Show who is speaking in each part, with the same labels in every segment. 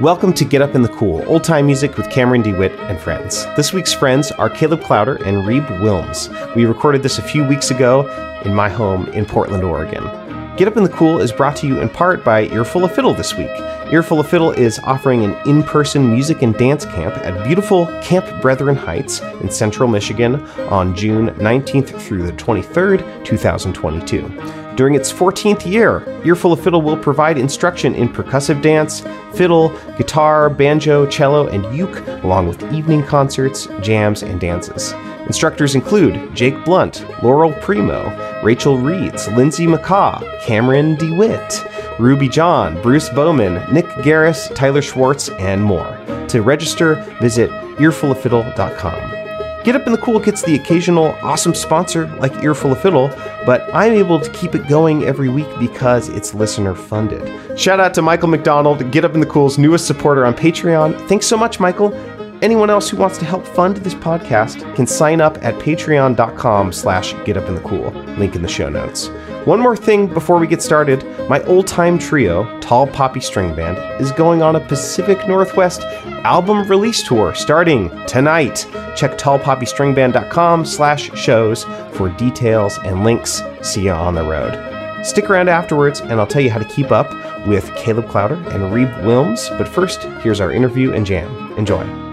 Speaker 1: Welcome to Get Up in the Cool, old time music with Cameron DeWitt and friends. This week's friends are Caleb Klauder and Reeb Willms. We recorded this a few weeks ago in my home in Portland, Oregon. Get Up in the Cool is brought to you in part by Earful of Fiddle this week. Earful of Fiddle is offering an in person music and dance camp at beautiful Camp Brethren Heights in central Michigan on June 19th through the 23rd, 2022. During its 14th year, Earful of Fiddle will provide instruction in percussive dance, fiddle, guitar, banjo, cello, and uke, along with evening concerts, jams, and dances. Instructors include Jake Blount, Laurel Premo, Rachel Reeds, Lindsay McCaw, Cameron DeWitt, Ruby John, Bruce Bowman, Nick Garris, Tyler Schwartz, and more. To register, visit earfuloffiddle.com. Get Up in the Cool gets the occasional awesome sponsor like Earful of Fiddle, but I'm able to keep it going every week because it's listener funded. Shout out to Michael McDonald, Get Up in the Cool's newest supporter on Patreon. Thanks so much, Michael. Anyone else who wants to help fund this podcast can sign up at patreon.com slash getupinthecool. Link in the show notes. One more thing before we get started. My old-time trio, Tall Poppy String Band, is going on a Pacific Northwest album release tour starting tonight. Check tallpoppystringband.com slash shows for details and links. See you on the road. Stick around afterwards and I'll tell you how to keep up with Caleb Klauder and Reeb Willms. But first, here's our interview and jam. Enjoy.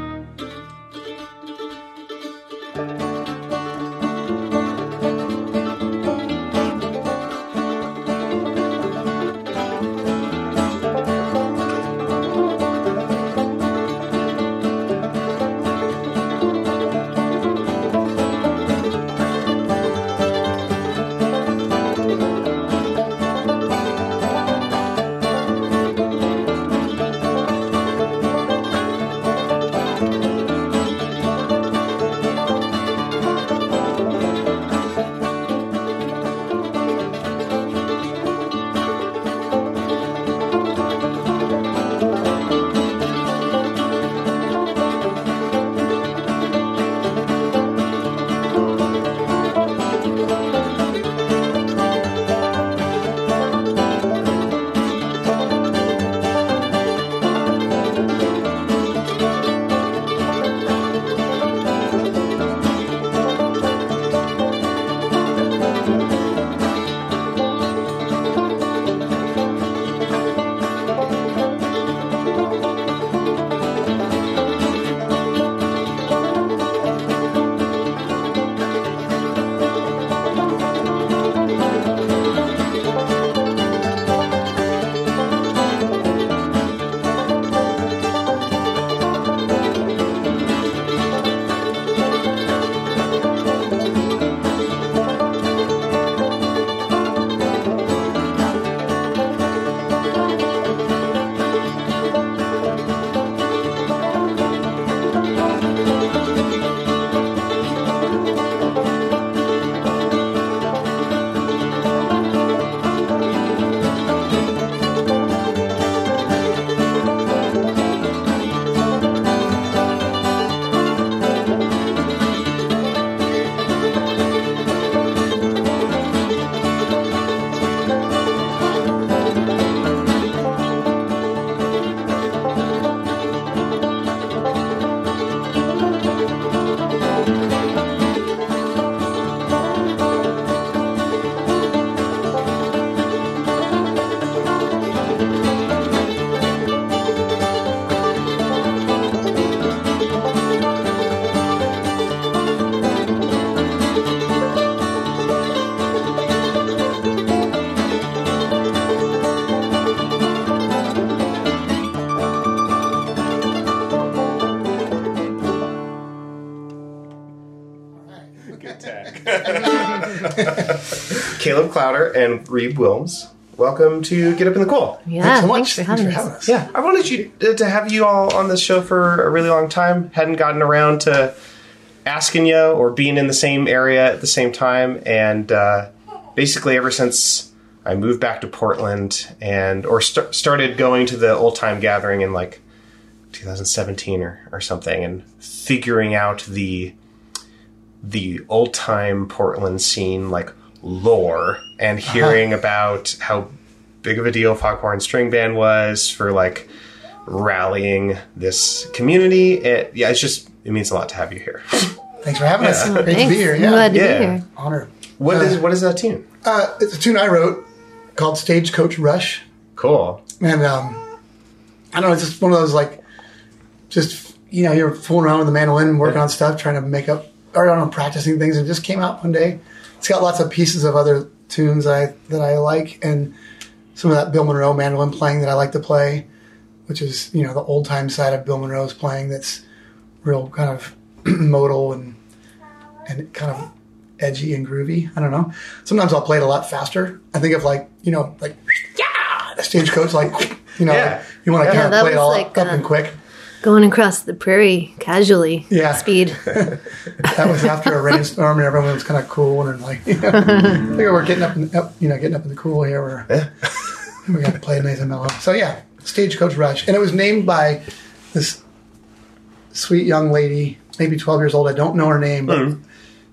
Speaker 1: Caleb Klauder and Reeb Willms. Welcome to Get Up in the Cool.
Speaker 2: Yeah,
Speaker 3: Thanks so much.
Speaker 2: thanks for having
Speaker 3: Thanks
Speaker 2: us.
Speaker 3: for having us.
Speaker 1: Yeah, I wanted you uh, to have you all on this show for a really long time. Hadn't gotten around to asking you or being in the same area at the same time, and uh, basically ever since I moved back to Portland and or st- started going to the old time gathering in like 2017 or, or something, and figuring out the the old time Portland scene like lore and hearing about how big of a deal Foghorn String Band was for like rallying this community. It, yeah, it's just it means a lot to have you here.
Speaker 2: Thanks for having us. Great
Speaker 3: Thanks.
Speaker 2: to be here. Yeah,
Speaker 3: glad to
Speaker 1: Yeah.
Speaker 3: be here.
Speaker 2: honor.
Speaker 1: What is what is that tune?
Speaker 2: Uh, it's a tune I wrote called Stagecoach Rush,
Speaker 1: Cool.
Speaker 2: and um, I don't know. It's just one of those like, just you know, you're fooling around with the mandolin, and working on stuff, trying to make up, or I don't know, practicing things, and it just came out one day. It's got lots of pieces of other tunes I that I like, and some of that Bill Monroe mandolin playing that I like to play, which is you know the old time side of Bill Monroe's playing that's real kind of modal and and kind of edgy and groovy. I don't know. Sometimes I'll play it a lot faster. I think of like you know like yeah, a stagecoach like you know
Speaker 1: Yeah.
Speaker 2: you want to
Speaker 1: Yeah,
Speaker 2: kind of play it all
Speaker 3: like,
Speaker 2: up
Speaker 3: uh,
Speaker 2: and quick.
Speaker 3: Going across the prairie casually.
Speaker 2: Yeah.
Speaker 3: Speed.
Speaker 2: That was after a rainstorm and everyone was kind of cool and like you know, I think we're getting up, in, up you know getting up in the cool here. Where we got to play nice and mellow. So yeah, stagecoach rush, and it was named by this sweet young lady, maybe 12 years old. I don't know her name, but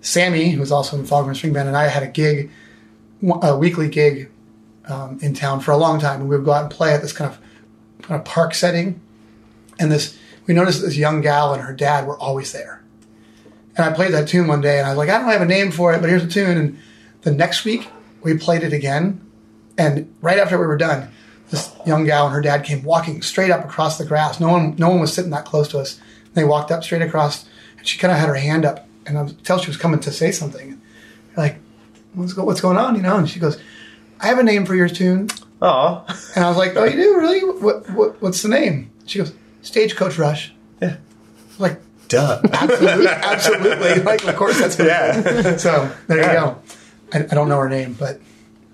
Speaker 2: Sammy, who's also in Foghorn String Band, and I had a gig, a weekly gig um, in town for a long time, and we would go out and play at this kind of kind of park setting. And this, we noticed this young gal and her dad were always there. And I played that tune one day, and I was like, I don't have a name for it, but here's a tune. And the next week, we played it again, and right after we were done, this young gal and her dad came walking straight up across the grass. No one, no one was sitting that close to us. They walked up straight across, and she kind of had her hand up, and I could tell she was coming to say something. Like, what's, go, what's going on? You know? And she goes, I have a name for your tune.
Speaker 1: Oh,
Speaker 2: And I was like, Oh, you do really? What, what what's the name? She goes, Stagecoach Rush.
Speaker 1: Yeah.
Speaker 2: Like,
Speaker 1: duh.
Speaker 2: absolutely, absolutely. Like, of course that's what
Speaker 1: yeah.
Speaker 2: So there
Speaker 1: Yeah.
Speaker 2: you go. I, I don't know her name, but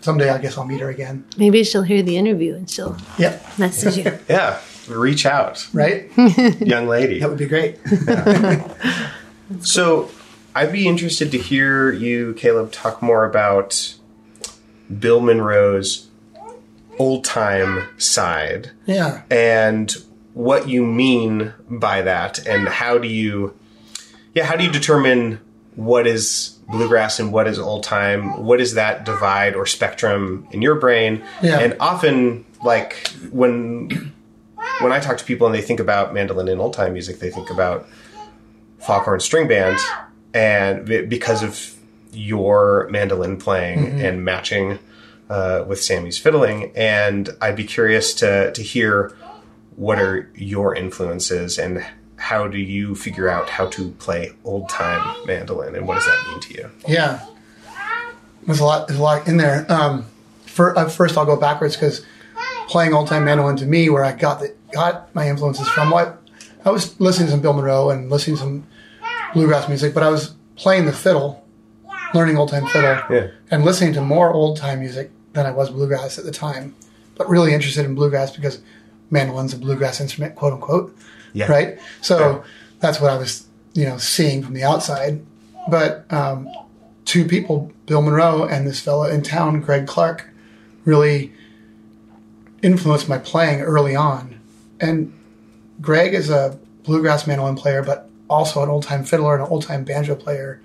Speaker 2: someday I guess I'll meet her again.
Speaker 3: Maybe she'll hear the interview and she'll
Speaker 2: Yep.
Speaker 3: message you.
Speaker 1: Yeah. Reach out,
Speaker 2: Right?
Speaker 1: young lady.
Speaker 2: That would be great.
Speaker 1: So, I'd be interested to hear you, Caleb, talk more about Bill Monroe's old time side
Speaker 2: Yeah.
Speaker 1: and what you mean by that and how do you yeah how do you determine what is bluegrass and what is old time what is that divide or spectrum in your brain?
Speaker 2: Yeah.
Speaker 1: and often like when when i talk to people and they think about mandolin and old time music they think about foghorn string band and because of your mandolin playing and matching uh, with Sammy's fiddling, and I'd be curious to to hear what are your influences and how do you figure out how to play old time mandolin and what does that mean to you?
Speaker 2: Yeah. There's a lot. There's a lot in there. Um, for, uh, first, I'll go backwards because playing old time mandolin to me, where I got the, got my influences from, what I was listening to some Bill Monroe and listening to some bluegrass music, but I was playing the fiddle, learning old time fiddle,
Speaker 1: Yeah.
Speaker 2: and listening to more old time music than I was bluegrass at the time. But really interested in bluegrass because mandolin's a bluegrass instrument, quote unquote
Speaker 1: Yeah.
Speaker 2: right? So
Speaker 1: Yeah.
Speaker 2: that's what I was, you know, seeing from the outside. But um, two people, Bill Monroe and this fellow in town, Greg Clark, really influenced my playing early on. And Greg is a bluegrass mandolin player, but also an old time fiddler and an old time banjo player.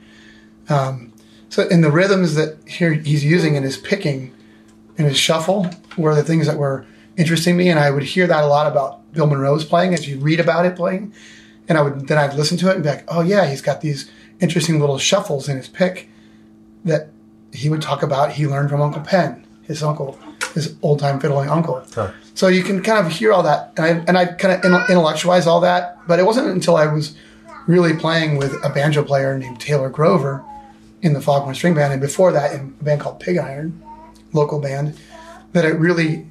Speaker 2: Um, so in the rhythms that here he's using in his picking, in his shuffle, were the things that were interesting me, and I would hear that a lot about Bill Monroe's playing as you read about it playing, and I would then I'd listen to it and be like, oh yeah, he's got these interesting little shuffles in his pick that he would talk about. He learned from Uncle Pen, his uncle, his old time fiddling uncle.
Speaker 1: Huh.
Speaker 2: So you can kind of hear all that, and I, and I kind of intellectualize all that. But it wasn't until I was really playing with a banjo player named Taylor Grover in the Foghorn String Band, and before that in a band called Pig Iron, local band, that it really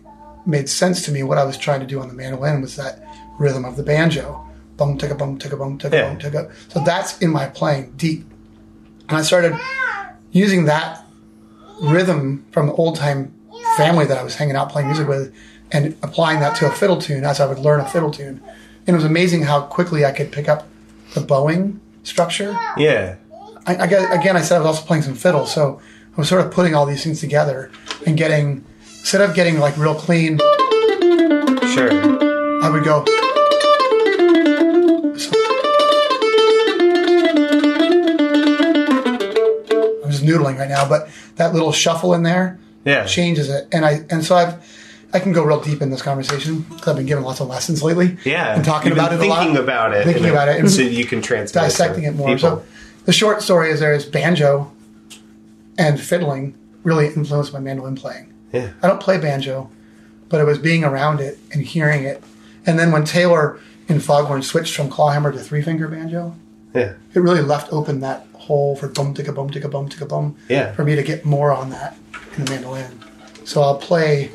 Speaker 2: made sense to me. What I was trying to do on the mandolin was that rhythm of the banjo, bum ticka bum ticka bum ticka
Speaker 1: Yeah.
Speaker 2: bum ticka. So that's in my playing deep, and I started using that rhythm from the old time family that I was hanging out playing music with and applying that to a fiddle tune as I would learn a fiddle tune. And it was amazing how quickly I could pick up the bowing structure.
Speaker 1: Yeah.
Speaker 2: I, I got, again, I said I was also playing some fiddle, so I was sort of putting all these things together and getting, instead of getting like real clean,
Speaker 1: Sure.
Speaker 2: I would go. I'm just noodling right now, but that little shuffle in there
Speaker 1: Yeah.
Speaker 2: changes it, and I and so I've I can go real deep in this conversation because I've been giving lots of lessons lately.
Speaker 1: Yeah,
Speaker 2: and talking about it a lot,
Speaker 1: thinking about it,
Speaker 2: thinking
Speaker 1: and
Speaker 2: about it, and
Speaker 1: so you can transmit it
Speaker 2: dissecting it more.
Speaker 1: people.
Speaker 2: So the short story is there is banjo and fiddling really influenced my mandolin playing.
Speaker 1: Yeah.
Speaker 2: I don't play banjo, but it was being around it and hearing it. And then when Taylor in Foghorn switched from clawhammer to three finger banjo,
Speaker 1: yeah,
Speaker 2: it really left open that hole for bum ticka bum ticka bum ticka bum
Speaker 1: Yeah.
Speaker 2: for me to get more on that in the mandolin. So I'll play.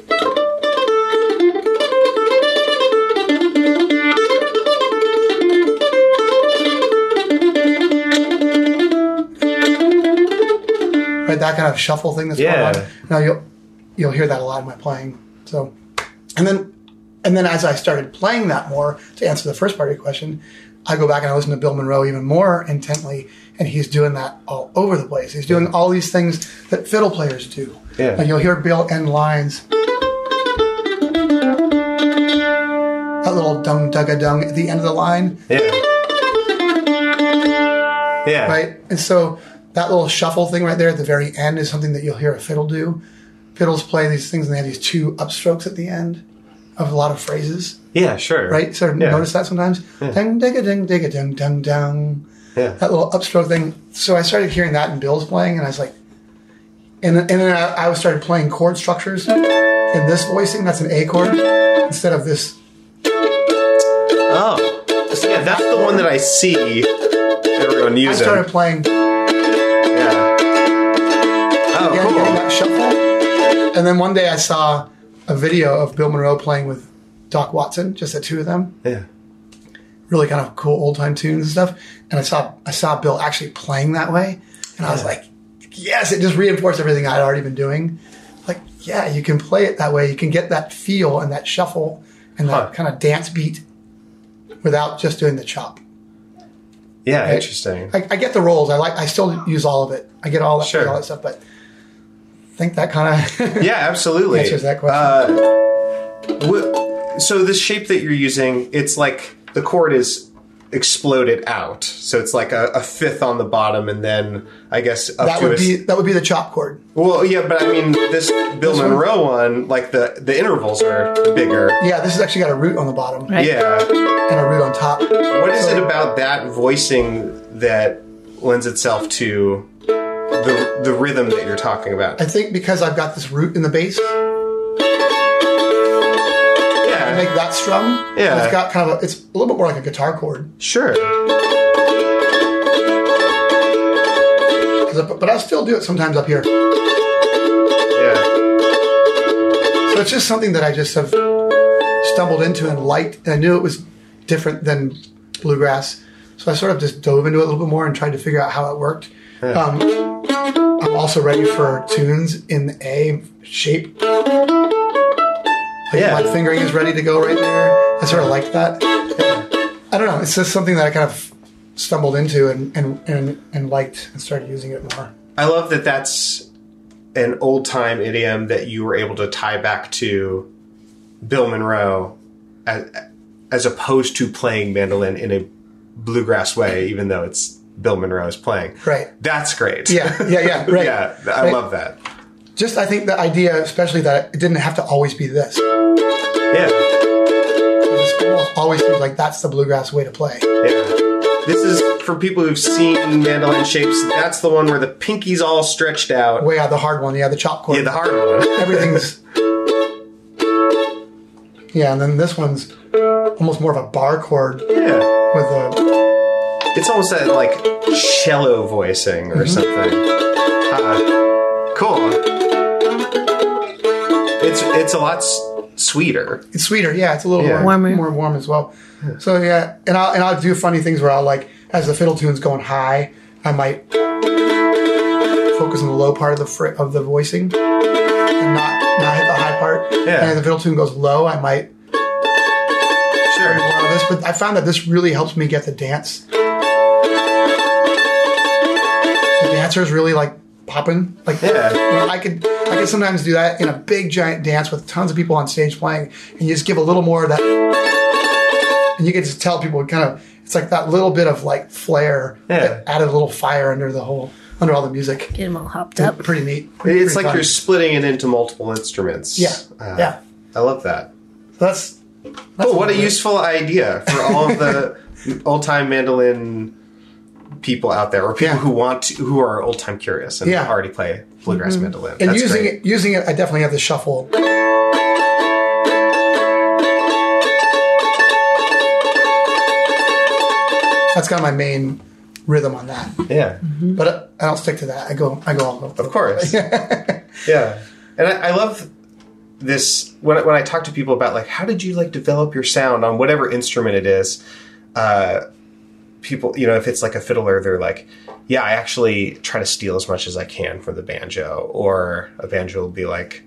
Speaker 2: Right, that kind of shuffle thing that's
Speaker 1: Yeah.
Speaker 2: going on. Now you'll you'll hear that a lot in my playing. So, and then and then as I started playing that more, to answer the first part of your question, I go back and I listen to Bill Monroe even more intently, and he's doing that all over the place. He's doing all these things that fiddle players do.
Speaker 1: Yeah.
Speaker 2: And you'll hear Bill end lines. That little dung dugga dung at the end of the line,
Speaker 1: yeah, yeah,
Speaker 2: right? And so that little shuffle thing right there at the very end is something that you'll hear a fiddle do. Fiddles play these things and they have these two upstrokes at the end of a lot of phrases.
Speaker 1: yeah, sure,
Speaker 2: right? Sort of
Speaker 1: yeah.
Speaker 2: notice that sometimes. Ding, dig a ding, dig a ding, dung, dung.
Speaker 1: Yeah.
Speaker 2: That little upstroke thing. So I started hearing that in Bill's playing, and I was like, and, and then I, I started playing chord structures in this voicing. That's an A chord instead of this.
Speaker 1: Oh, so yeah, that's the one that I see everyone
Speaker 2: I started playing
Speaker 1: yeah. Oh,
Speaker 2: yeah,
Speaker 1: cool.
Speaker 2: that shuffle. And then one day I saw a video of Bill Monroe playing with Doc Watson, just the two of them.
Speaker 1: Yeah.
Speaker 2: really kind of cool old time tunes and stuff. And I saw I saw Bill actually playing that way, and I was like, yes, it just reinforced everything I'd already been doing. Like, yeah, you can play it that way. You can get that feel and that shuffle and that
Speaker 1: Huh.
Speaker 2: kind of dance beat without just doing the chop.
Speaker 1: Yeah, interesting.
Speaker 2: I, I get the rolls. I like. I still use all of it. I get all that,
Speaker 1: Sure.
Speaker 2: all that stuff, but think that kind of
Speaker 1: Yeah, absolutely.
Speaker 2: Answers that question.
Speaker 1: Uh, wh- so this shape that you're using, it's like the chord is exploded out. So it's like a, a fifth on the bottom, and then I guess up
Speaker 2: that
Speaker 1: to
Speaker 2: would
Speaker 1: a,
Speaker 2: be that would be the chop chord.
Speaker 1: well, yeah. But I mean, this Bill
Speaker 2: one?
Speaker 1: Monroe one, like the the intervals are bigger.
Speaker 2: Yeah, this has actually got a root on the bottom
Speaker 3: Right.
Speaker 1: Yeah.
Speaker 2: and a root on top.
Speaker 1: What is it about that voicing that lends itself to the the rhythm that you're talking about?
Speaker 2: I think because I've got this root in the bass, Yeah, I make that strum.
Speaker 1: Yeah.
Speaker 2: It's got kind of a, it's a little bit more like a guitar chord.
Speaker 1: Sure.
Speaker 2: I- But I still do it sometimes up here.
Speaker 1: Yeah,
Speaker 2: So it's just something that I just have stumbled into and liked. And I knew it was different than bluegrass. So I sort of just dove into it a little bit more and tried to figure out how it worked. Um, I'm also ready for tunes in the A shape. Like
Speaker 1: Yeah.
Speaker 2: my fingering is ready to go right there. I sort of like that. I don't know. It's just something that I kind of stumbled into and, and, and, and liked and started using it more.
Speaker 1: I love that that's an old time idiom that you were able to tie back to Bill Monroe as, as opposed to playing mandolin in a bluegrass way, even though it's Bill Monroe is playing.
Speaker 2: Right.
Speaker 1: That's great.
Speaker 2: Yeah, yeah, yeah. Right.
Speaker 1: yeah, I
Speaker 2: Right.
Speaker 1: love that.
Speaker 2: Just I think the idea, especially that it didn't have to always be this.
Speaker 1: Yeah,
Speaker 2: It almost always seems like that's the bluegrass way to play.
Speaker 1: yeah. This is for people who've seen mandolin shapes. That's the one where the pinky's all stretched out.
Speaker 2: Way out the hard one, yeah, the chop chord.
Speaker 1: Yeah, the hard one.
Speaker 2: Everything's. Yeah, and then this one's almost more of a bar chord
Speaker 1: Yeah.
Speaker 2: with a.
Speaker 1: It's almost that like cello voicing or
Speaker 2: Mm-hmm.
Speaker 1: something. Uh, cool. It's it's a lot s- sweeter.
Speaker 2: It's sweeter, yeah. It's a little
Speaker 1: Yeah.
Speaker 2: more
Speaker 3: Warmer.
Speaker 2: more warm as well. So yeah, and I'll and I'll do funny things where I'll like as the fiddle tune's going high, I might focus on the low part of the fr- of the voicing and not not hit the high part.
Speaker 1: Yeah.
Speaker 2: And if the fiddle tune goes low, I might
Speaker 1: Sure.
Speaker 2: more of this. But I found that this really helps me get the dance. Dancers really like popping. Like
Speaker 1: Yeah.
Speaker 2: you know, I could I could sometimes do that in a big giant dance with tons of people on stage playing, and you just give a little more of that, and you can just tell people kind of it's like that little bit of like flair
Speaker 1: Yeah.
Speaker 2: that added a little fire under the whole under all the music.
Speaker 3: Get them all hopped up.
Speaker 2: Pretty neat. Pretty,
Speaker 1: It's
Speaker 2: pretty
Speaker 1: like
Speaker 2: fun.
Speaker 1: you're splitting it into multiple instruments.
Speaker 2: yeah
Speaker 1: Uh,
Speaker 2: yeah.
Speaker 1: I love that.
Speaker 2: So that's, that's
Speaker 1: Oh, what a
Speaker 2: bit.
Speaker 1: useful idea for all of the old time mandolin people out there, or people
Speaker 2: Yeah.
Speaker 1: who want to, who are old time curious and
Speaker 2: Yeah.
Speaker 1: already play bluegrass mandolin.
Speaker 2: And
Speaker 1: That's
Speaker 2: using
Speaker 1: great.
Speaker 2: it, using it, I definitely have the shuffle. That's kind of my main rhythm on that.
Speaker 1: Yeah,
Speaker 2: But I, don't stick to that. I go, I go all over.
Speaker 1: of course. yeah, and I, I love this when I- when I talk to people about like how did you like develop your sound on whatever instrument it is. Uh, people, you know, if it's like a fiddler, they're like, yeah, I actually try to steal as much as I can from the banjo, or a banjo will be like,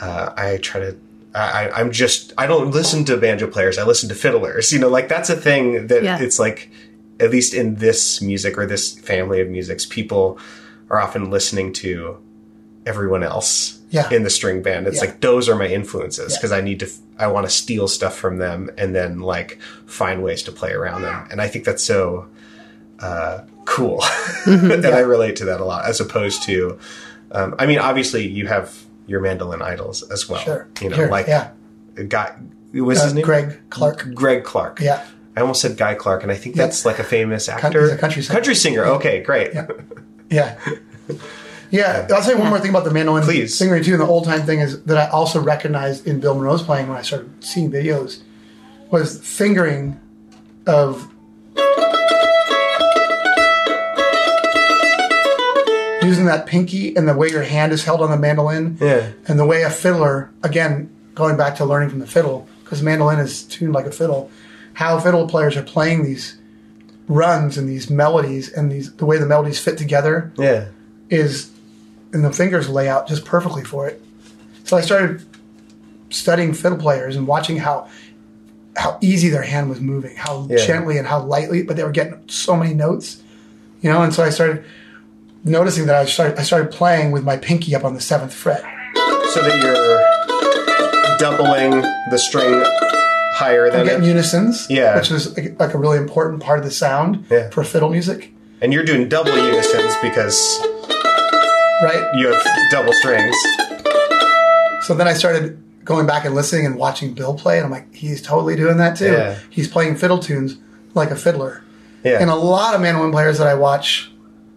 Speaker 1: uh, I try to. I, I'm just. I don't listen to banjo players. I listen to fiddlers. You know, like that's a thing that
Speaker 3: Yeah.
Speaker 1: it's like, at least in this music or this family of musics, people are often listening to everyone else
Speaker 2: Yeah.
Speaker 1: in the string band. It's
Speaker 2: Yeah.
Speaker 1: like those are my influences
Speaker 2: Yeah.
Speaker 1: because I need to. I want to steal stuff from them and then like find ways to play around them. And I think that's so uh, cool, and I relate to that a lot. As opposed to, um, I mean, obviously you have your mandolin idols as well.
Speaker 2: Sure.
Speaker 1: You know,
Speaker 2: Sure,
Speaker 1: like
Speaker 2: yeah.
Speaker 1: guy. What's
Speaker 2: Uh,
Speaker 1: his name?
Speaker 2: Greg Clark.
Speaker 1: Greg Clark.
Speaker 2: Yeah.
Speaker 1: I almost said Guy Clark, and I think
Speaker 2: Yeah.
Speaker 1: that's like a famous actor.
Speaker 2: he's a country singer.
Speaker 1: Country singer. Okay, great.
Speaker 2: Yeah. Yeah. I'll say one more thing about the mandolin
Speaker 1: Please.
Speaker 2: singing too, and the old time thing is that I also recognized in Bill Monroe's playing when I started seeing videos was fingering of using that pinky and the way your hand is held on the mandolin
Speaker 1: Yeah.
Speaker 2: and the way a fiddler again going back to learning from the fiddle because mandolin is tuned like a fiddle how fiddle players are playing these runs and these melodies and these the way the melodies fit together
Speaker 1: Yeah.
Speaker 2: is and the fingers lay out just perfectly for it so i started studying fiddle players and watching how how easy their hand was moving how
Speaker 1: Yeah.
Speaker 2: gently and how lightly but they were getting so many notes you know and so i started noticing that i started i started playing with my pinky up on the seventh fret
Speaker 1: So that you're doubling the string higher than
Speaker 2: getting
Speaker 1: it,
Speaker 2: unisons,
Speaker 1: Yeah.
Speaker 2: which is like, like a really important part of the sound
Speaker 1: Yeah.
Speaker 2: for fiddle music,
Speaker 1: and you're doing double unisons because
Speaker 2: right?
Speaker 1: you have double strings.
Speaker 2: So then I started going back and listening and watching Bill play, and I'm like, he's totally doing that too.
Speaker 1: Yeah.
Speaker 2: He's playing fiddle tunes like a fiddler,
Speaker 1: Yeah.
Speaker 2: and a lot of mandolin players that I watch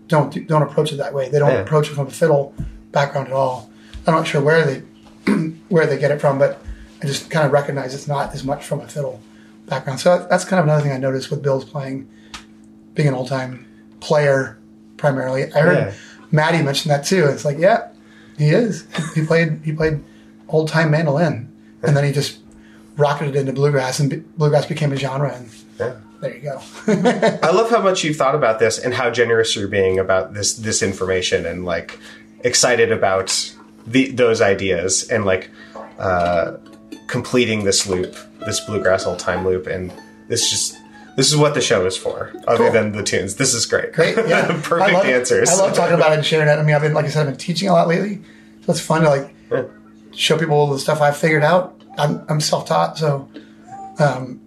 Speaker 2: don't do- don't approach it that way. They don't
Speaker 1: Yeah.
Speaker 2: approach it from a fiddle background at all. I'm not sure where they where they get it from, but I just kind of recognize it's not as much from a fiddle background. So that's kind of another thing I noticed with Bill's playing, being an old time player primarily. I heard
Speaker 1: Yeah.
Speaker 2: Maddie mentioned that too. It's like, yeah, he is. He played he played old time mandolin, and then he just rocketed into bluegrass, and bluegrass became a genre. And
Speaker 1: Yeah.
Speaker 2: there you go.
Speaker 1: I love how much you've thought about this and how generous you're being about this this information and like excited about the those ideas and like uh, completing this loop, this bluegrass old time loop, and this just this is what the show is for, other
Speaker 2: Cool.
Speaker 1: than the tunes. This is great.
Speaker 2: Great, yeah,
Speaker 1: Perfect
Speaker 2: I love,
Speaker 1: answers.
Speaker 2: I love talking about it and sharing it. I mean, I've been like I said, I've been teaching a lot lately, so it's fun to like
Speaker 1: Yeah.
Speaker 2: show people the stuff I've figured out. I'm, I'm self taught, so um,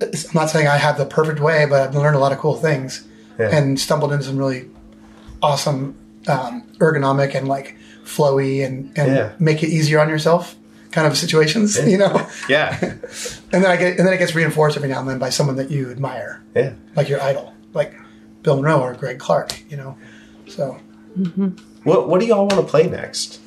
Speaker 2: I'm not saying I have the perfect way, but I've learned a lot of cool things
Speaker 1: Yeah.
Speaker 2: and stumbled into some really awesome um, ergonomic and like flowy and, and
Speaker 1: Yeah.
Speaker 2: make it easier on yourself kind of situations, you know.
Speaker 1: Yeah,
Speaker 2: And then I get and then it gets reinforced every now and then by someone that you admire,
Speaker 1: yeah.
Speaker 2: like your idol, like Bill Monroe or Greg Clark, you know. So
Speaker 1: What What do y'all want to play next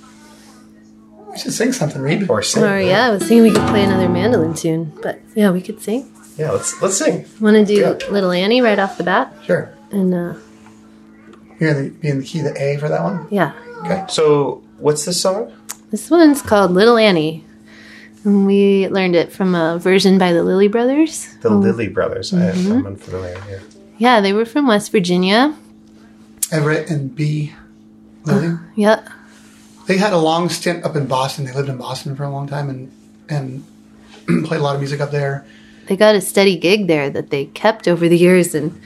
Speaker 2: we should sing something, Reeb.
Speaker 1: or sing?
Speaker 3: Or yeah, I was thinking we could play another mandolin tune, but yeah, we could sing.
Speaker 1: yeah. Let's let's sing.
Speaker 3: Want to do
Speaker 1: Yeah.
Speaker 3: Little Annie right off the bat?
Speaker 2: Sure.
Speaker 3: And uh,
Speaker 2: You're gonna be in the key the A for that one.
Speaker 3: yeah,
Speaker 2: Okay.
Speaker 1: So, what's this song?
Speaker 3: This one's called Little Annie. And we learned it from a version by the Lilly Brothers.
Speaker 1: The oh. Lilly Brothers. I, I'm mm-hmm. unfamiliar. Yeah.
Speaker 3: Yeah, they were from West Virginia.
Speaker 2: Everett and B. Lilly.
Speaker 3: Uh, yep.
Speaker 2: they had a long stint up in Boston. They lived in Boston for a long time and and played a lot of music up there.
Speaker 3: They got a steady gig there that they kept over the years, and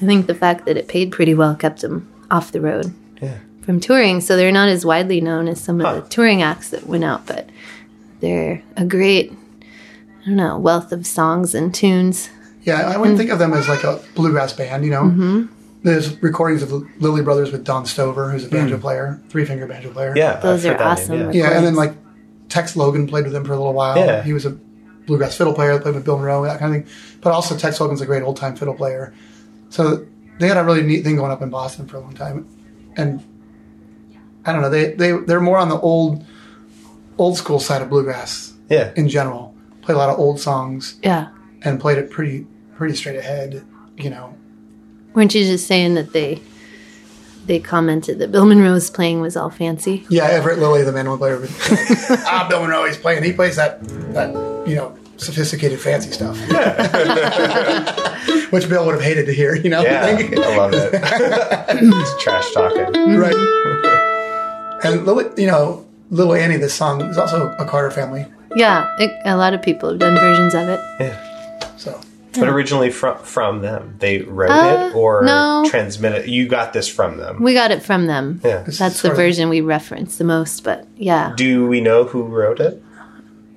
Speaker 3: I think the fact that it paid pretty well kept them off the road
Speaker 1: Yeah.
Speaker 3: From touring. So they're not as widely known as some
Speaker 1: Huh.
Speaker 3: of the touring acts that went out, but they're a great, I don't know, wealth of songs and tunes.
Speaker 2: Yeah, I wouldn't think of them as like a bluegrass band. You know,
Speaker 3: Mm-hmm.
Speaker 2: there's recordings of the Lilly Brothers with Don Stover, who's a banjo player, three finger banjo player.
Speaker 1: Yeah.
Speaker 3: Those
Speaker 1: I've
Speaker 3: are
Speaker 1: heard that
Speaker 3: awesome.
Speaker 1: name,
Speaker 2: yeah, and then like Tex Logan played with him for a little while.
Speaker 3: Yeah.
Speaker 2: He was a bluegrass fiddle player, played with Bill Monroe, that kind of thing. But also Tex Logan's a great old time fiddle player. So they had a really neat thing going up in Boston for a long time. And I don't know, they, they, they're more on the old, old school side of bluegrass
Speaker 3: Yeah.
Speaker 2: in general. Play a lot of old songs
Speaker 1: Yeah.
Speaker 2: and played it pretty, pretty straight ahead, you know.
Speaker 1: Weren't you just saying that they they commented that Bill Monroe's playing was all fancy?
Speaker 2: Yeah, Everett Lilly, the mandolin player. would- ah, Bill Monroe, he's playing. He plays that, that you know, sophisticated, fancy stuff. Yeah. Which Bill would have hated to hear, you know?
Speaker 3: Yeah. I love it. it's trash talking.
Speaker 2: right. And Lily, you know, Little Annie, this song is also a Carter family.
Speaker 1: Yeah, it, a lot of people have done versions of it.
Speaker 3: Yeah.
Speaker 2: So
Speaker 3: But originally from from them, they wrote
Speaker 1: Uh,
Speaker 3: it or
Speaker 1: no.
Speaker 3: transmitted. You got this from them.
Speaker 1: We got it from them.
Speaker 3: Yeah.
Speaker 2: This
Speaker 1: That's the
Speaker 2: sort of-
Speaker 1: version we reference the most, but yeah.
Speaker 3: Do we know who wrote it?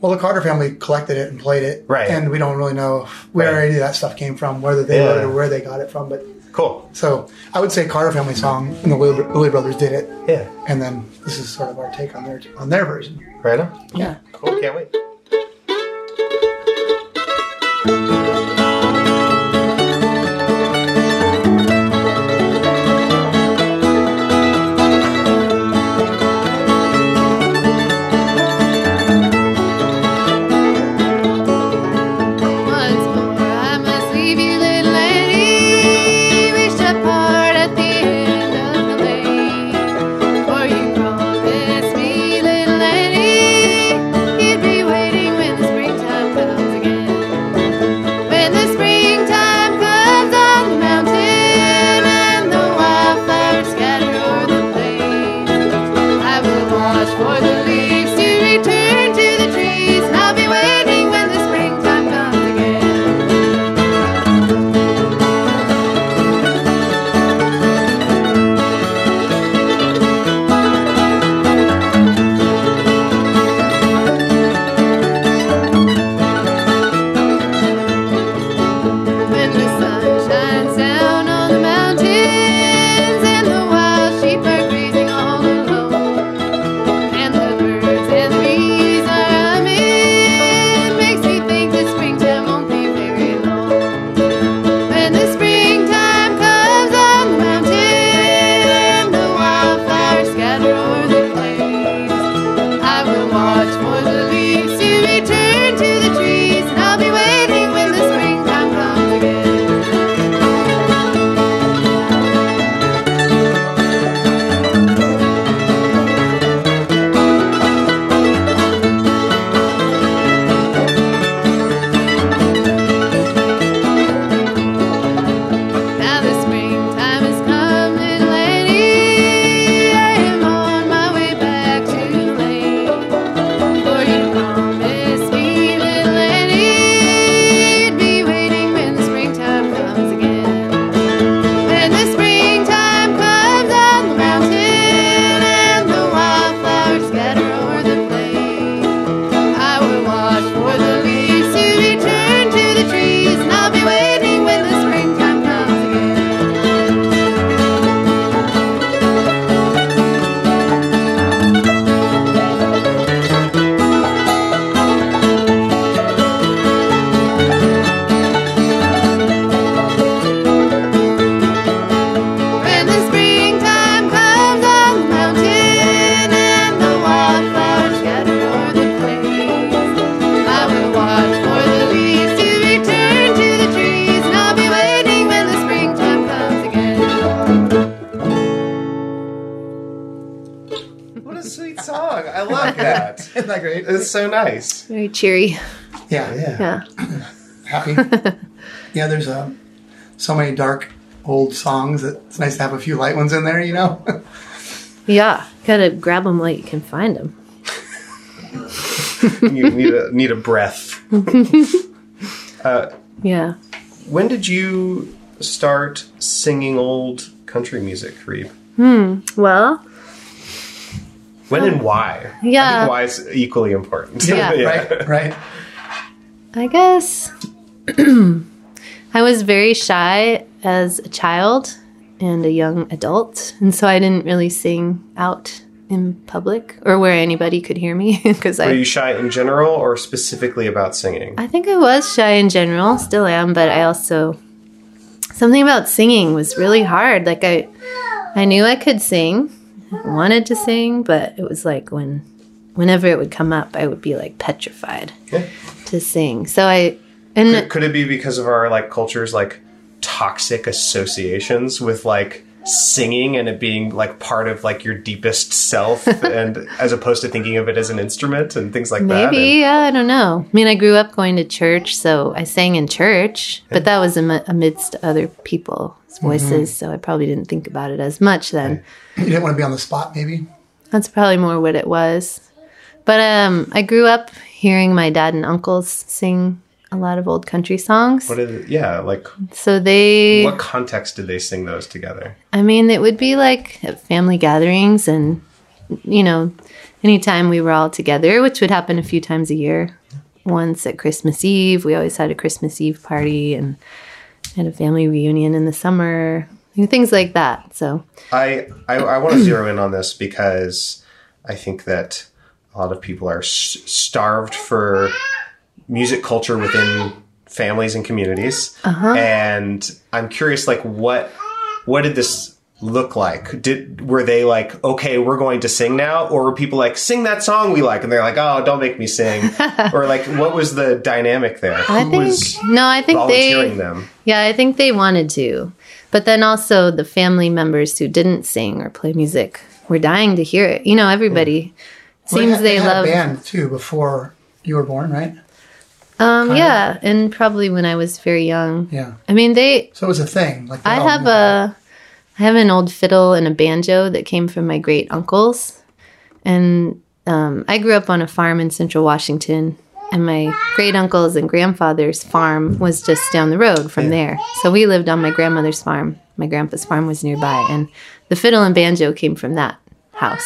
Speaker 2: Well, the Carter family collected it and played it,
Speaker 3: Right.
Speaker 2: And we don't really know where
Speaker 3: Right.
Speaker 2: any of that stuff came from, whether they
Speaker 3: Yeah.
Speaker 2: wrote it or where they got it from. But
Speaker 3: Cool.
Speaker 2: so I would say Carter family song and the Lilly Lilly brothers did it,
Speaker 3: Yeah.
Speaker 2: and then this is sort of our take on their on their version.
Speaker 3: Right on.
Speaker 1: Yeah.
Speaker 3: Cool. Can't wait.
Speaker 1: Cheery.
Speaker 2: Yeah,
Speaker 3: Yeah.
Speaker 1: Yeah.
Speaker 2: happy. yeah, there's um, so many dark old songs that it's nice to have a few light ones in there, you know.
Speaker 1: Yeah. Gotta grab them while you can find them.
Speaker 3: You need a need a breath.
Speaker 1: Yeah.
Speaker 3: When did you start singing old country music, Reeb? Hmm.
Speaker 1: Well,
Speaker 3: When and um, why? I
Speaker 1: Yeah.
Speaker 3: think why is equally important.
Speaker 1: Yeah.
Speaker 2: right, right.
Speaker 1: I guess I was very shy as a child and a young adult, and so I didn't really sing out
Speaker 3: in public or where anybody could hear me because
Speaker 1: Were
Speaker 3: I
Speaker 1: you shy in general or specifically about singing?
Speaker 3: I think I was shy in general, still am, but I also something about singing was really hard. Like I I knew I could sing, I wanted to sing, but it was like when whenever it would come up, I would be like petrified
Speaker 1: Yeah.
Speaker 3: to sing. So I and
Speaker 1: Could, could it be because of our like culture's like toxic associations with like singing and it being like part of like your deepest self and as opposed to thinking of it as an instrument and things like that?
Speaker 3: Maybe, yeah, I don't know. I mean, I grew up going to church, so I sang in church, but that was am- amidst other people's voices, so I probably didn't think about it as much then.
Speaker 2: You didn't want to be on the spot, maybe.
Speaker 3: That's probably more what it was. But um, I grew up hearing my dad and uncles sing a lot of old country songs.
Speaker 1: What is it? Yeah, like
Speaker 3: so they,
Speaker 1: what context did they sing those together?
Speaker 3: I mean, it would be like at family gatherings and, you know, anytime we were all together, which would happen a few times a year. Once at Christmas Eve, we always had a Christmas Eve party and had a family reunion in the summer, and things like that. So,
Speaker 1: I, I, I want to zero in on this because I think that a lot of people are s- starved for music culture within families and communities, uh-huh. and I'm curious, like what what did this look like? Did were they like, okay, we're going to sing now, or were people like, sing that song we like, and they're like, oh, don't make me sing, or like, what was the dynamic there?
Speaker 3: I
Speaker 1: Who
Speaker 3: think,
Speaker 1: was
Speaker 3: no, I think
Speaker 1: volunteering
Speaker 3: they,
Speaker 1: them?
Speaker 3: Yeah, I think they wanted to. But then also the family members who didn't sing or play music were dying to hear it. You know, everybody
Speaker 2: Well,
Speaker 3: seems
Speaker 2: had-
Speaker 3: they
Speaker 2: had
Speaker 3: love.
Speaker 2: a band too before you were born, right?
Speaker 3: Um, yeah, and probably when I was very young.
Speaker 2: Yeah.
Speaker 3: I mean, they.
Speaker 2: So it was a thing. Like
Speaker 3: I have
Speaker 2: knew about
Speaker 3: a, I have an old fiddle and a banjo that came from my great uncles, and um, I grew up on a farm in Central Washington. And my great uncle's and grandfather's farm was just down the road from there. So we lived on my grandmother's farm. My grandpa's farm was nearby, and the fiddle and banjo came from that house.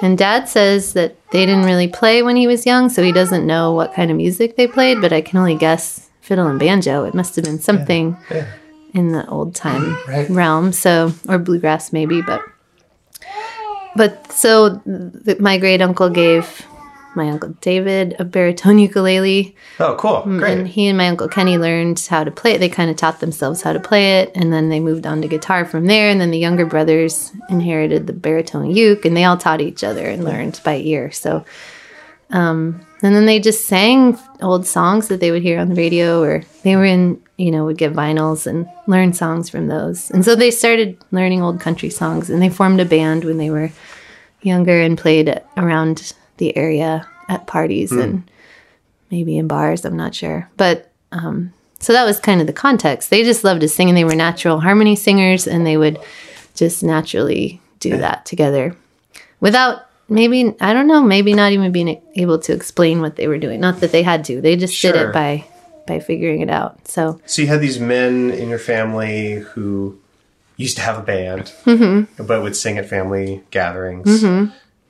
Speaker 3: And dad says that they didn't really play when he was young, so he doesn't know what kind of music they played, but I can only guess fiddle and banjo. It must have been something in the old time
Speaker 2: Right.
Speaker 3: realm, so or bluegrass maybe, but but so th- my great uncle gave my uncle David a baritone ukulele,
Speaker 1: Oh, cool, great.
Speaker 3: and he and my uncle Kenny learned how to play it. They kind of taught themselves how to play it, and then they moved on to guitar from there. And then the younger brothers inherited the baritone uke, and they all taught each other and learned by ear. So, um, and then they just sang old songs that they would hear on the radio, or they were in, you know, would get vinyls and learn songs from those. And so they started learning old country songs, and they formed a band when they were younger and played around the area at parties and maybe in bars. I'm not sure, but um, so that was kind of the context. They just loved to sing, and they were natural harmony singers, and they would just naturally do that together without maybe I don't know, maybe not even being able to explain what they were doing. Not that they had to; they just did it by by figuring it out. So
Speaker 1: So you had these men in your family who used to have a band,
Speaker 3: Mm-hmm.
Speaker 1: but would sing at family gatherings,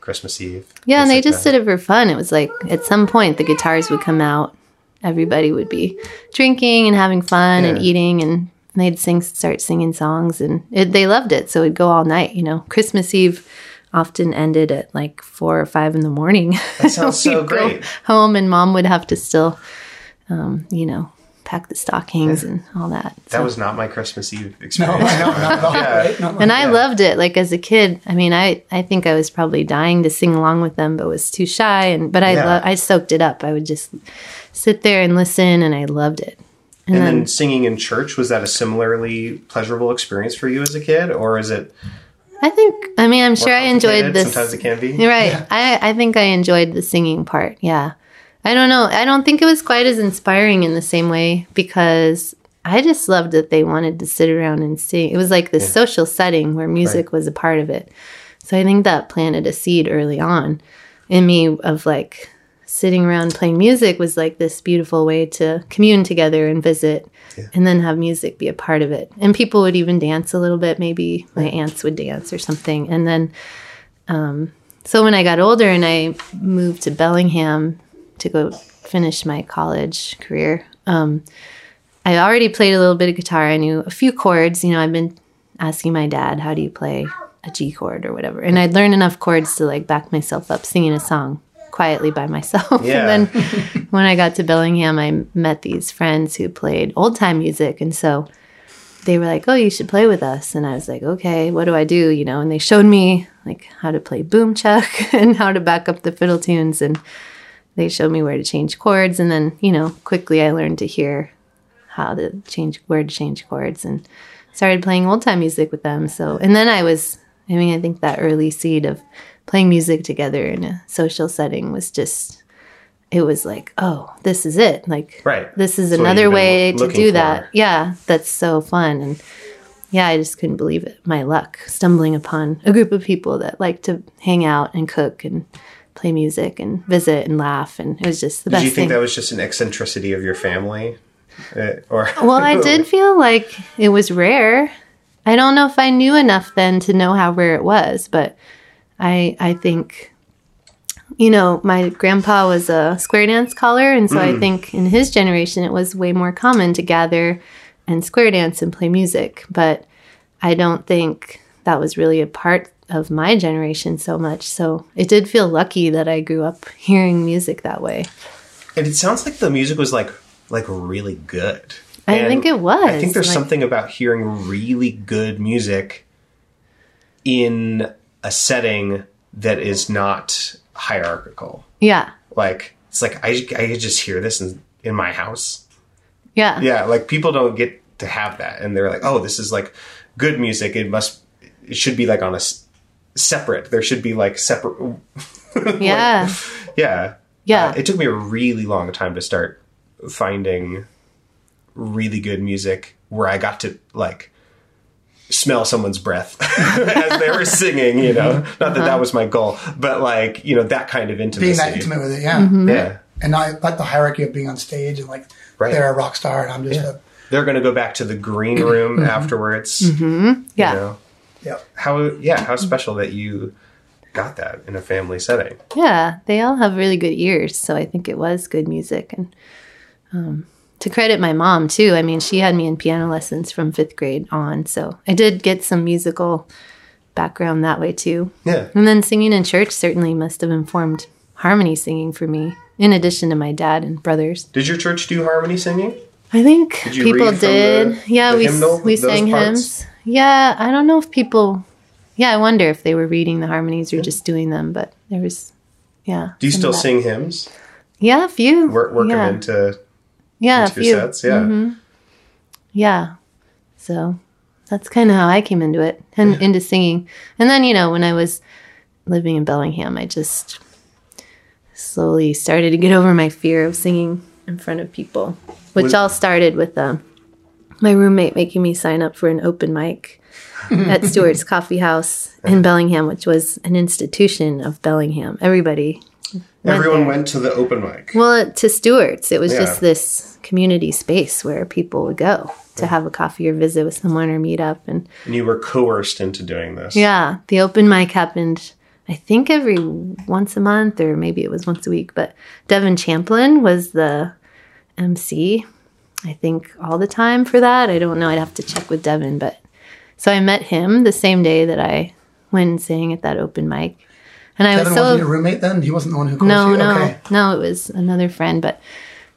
Speaker 1: Christmas Eve.
Speaker 3: yeah, and they
Speaker 1: like
Speaker 3: just
Speaker 1: that.
Speaker 3: did it for fun. It was like at some point the guitars would come out, everybody would be drinking and having fun and eating and they'd sing start singing songs and it, they loved it so it'd go all night you know christmas eve often ended at like four or five in the morning
Speaker 1: That sounds so
Speaker 3: We'd go
Speaker 1: great.
Speaker 3: home and mom would have to still um, you know pack the stockings and all that
Speaker 1: That
Speaker 3: So-
Speaker 1: was not my Christmas Eve experience.
Speaker 2: I know, not at all. Right? No,
Speaker 3: and I loved it. Like as a kid, I mean, I I think I was probably dying to sing along with them, but was too shy. And but I
Speaker 1: Yeah.
Speaker 3: lo- I soaked it up. I would just sit there and listen, and I loved it. And,
Speaker 1: And
Speaker 3: then,
Speaker 1: then singing in church was that a similarly pleasurable experience for you as a kid, or is it
Speaker 3: I think, I mean, I'm sure I enjoyed
Speaker 1: complicated?
Speaker 3: this.
Speaker 1: Sometimes it can be.
Speaker 3: You're right. I I think I enjoyed the singing part. Yeah. I don't know. I don't think it was quite as inspiring in the same way because I just loved that they wanted to sit around and sing. It was like this social setting where music was a part of it. So I think that planted a seed early on in me of like sitting around playing music was like this beautiful way to commune together and visit and then have music be a part of it. And people would even dance a little bit. Maybe my aunts would dance or something. And then so when I got older and I moved to Bellingham to go finish my college career, um, I already played a little bit of guitar. I knew a few chords. You know, I've been asking my dad, "How do you play a G chord or whatever. And I'd learn enough chords to like back myself up singing a song quietly by myself.
Speaker 1: Yeah.
Speaker 3: and then when I got to Bellingham, I met these friends who played old time music. And so they were like, "Oh, you should play with us." And I was like, "Okay, what do I do?" You know, and they showed me like how to play boom chuck and how to back up the fiddle tunes and they showed me where to change chords and then, you know, quickly I learned to hear how to change where to change chords and started playing old time music with them. So, and then I was I mean, I think that early seed of playing music together in a social setting was just it was like, oh, this is it. Like,
Speaker 1: Right.
Speaker 3: this is
Speaker 1: what
Speaker 3: another way to do
Speaker 1: for.
Speaker 3: that. Yeah, that's so fun. And yeah, I just couldn't believe it. My luck stumbling upon a group of people that like to hang out and cook and play music and visit and laugh. And it was just the best.
Speaker 1: Did
Speaker 3: best
Speaker 1: you think
Speaker 3: thing.
Speaker 1: that was just an eccentricity of your family? Uh, or
Speaker 3: well, I did feel like it was rare. I don't know if I knew enough then to know how rare it was, but I I think you know, my grandpa was a square dance caller, and so I mm. think in his generation it was way more common to gather and square dance and play music. But I don't think that was really a part of my generation so much. So it did feel lucky that I grew up hearing music that way.
Speaker 1: And it sounds like the music was like like really good.
Speaker 3: I
Speaker 1: And
Speaker 3: think it was.
Speaker 1: I think there's
Speaker 3: Like-
Speaker 1: something about hearing really good music in a setting that is not hierarchical.
Speaker 3: Yeah.
Speaker 1: Like it's like I I just hear this in, in my house.
Speaker 3: Yeah.
Speaker 1: Yeah, like people don't get to have that, and they're like, oh, this is like good music. It must it should be like on a s- separate. There should be like separate.
Speaker 3: Yeah.
Speaker 1: Yeah.
Speaker 3: Yeah.
Speaker 1: Uh, it took me a really long time to start finding really good music where I got to like smell someone's breath as they were singing, you know. Not that that was my goal, but like, you know, that kind of intimacy.
Speaker 2: being that intimate with it, yeah.
Speaker 3: Mm-hmm.
Speaker 1: Yeah.
Speaker 2: And I like the hierarchy of being on stage and like
Speaker 1: Right.
Speaker 2: they're a rock star and I'm just a
Speaker 1: They're going to go back to the green room afterwards.
Speaker 3: Yeah.
Speaker 1: You know.
Speaker 2: yeah.
Speaker 1: How yeah, how special that you got that in a family setting.
Speaker 3: Yeah, they all have really good ears, so I think it was good music. And um, to credit my mom too, I mean, she had me in piano lessons from fifth grade on, so I did get some musical background that way too.
Speaker 1: Yeah.
Speaker 3: And then singing in church certainly must have informed harmony singing for me, in addition to my dad and brothers.
Speaker 1: Did your church do harmony singing?
Speaker 3: I think
Speaker 1: you
Speaker 3: people did.
Speaker 1: the-
Speaker 3: yeah,
Speaker 1: the
Speaker 3: we
Speaker 1: hymnal,
Speaker 3: we sang
Speaker 1: parts?
Speaker 3: hymns. Yeah, I don't know if people. Yeah, I wonder if they were reading the harmonies or just doing them, but there was. Yeah.
Speaker 1: Do you still
Speaker 3: that.
Speaker 1: sing hymns?
Speaker 3: Yeah, a few.
Speaker 1: Work work
Speaker 3: yeah.
Speaker 1: them into,
Speaker 3: yeah, a few.
Speaker 1: sets? Yeah.
Speaker 3: Yeah. So that's kind of how I came into it and into singing. And then, you know, when I was living in Bellingham, I just slowly started to get over my fear of singing in front of people, which
Speaker 1: Was-
Speaker 3: all started with um, my roommate making me sign up for an open mic at Stewart's Coffee House in Bellingham, which was an institution of Bellingham. Everybody
Speaker 1: Everyone went to the open mic.
Speaker 3: well, to Stewart's, it was
Speaker 1: Yeah.
Speaker 3: just this community space where people would go to have a coffee or visit with someone or meet up. And
Speaker 1: And you were coerced into doing this.
Speaker 3: yeah, the open mic happened, I think, every once a month or maybe it was once a week. But Devin Champlin was the MC, I think, all the time for that. I don't know. I'd have to check with Devin. But so I met him the same day that I went and sang at that open mic. And I
Speaker 2: Devin
Speaker 3: was so
Speaker 2: wasn't your roommate then? He wasn't the one who coached
Speaker 3: no,
Speaker 2: you?
Speaker 3: no,
Speaker 2: Okay.
Speaker 3: no. It was another friend, but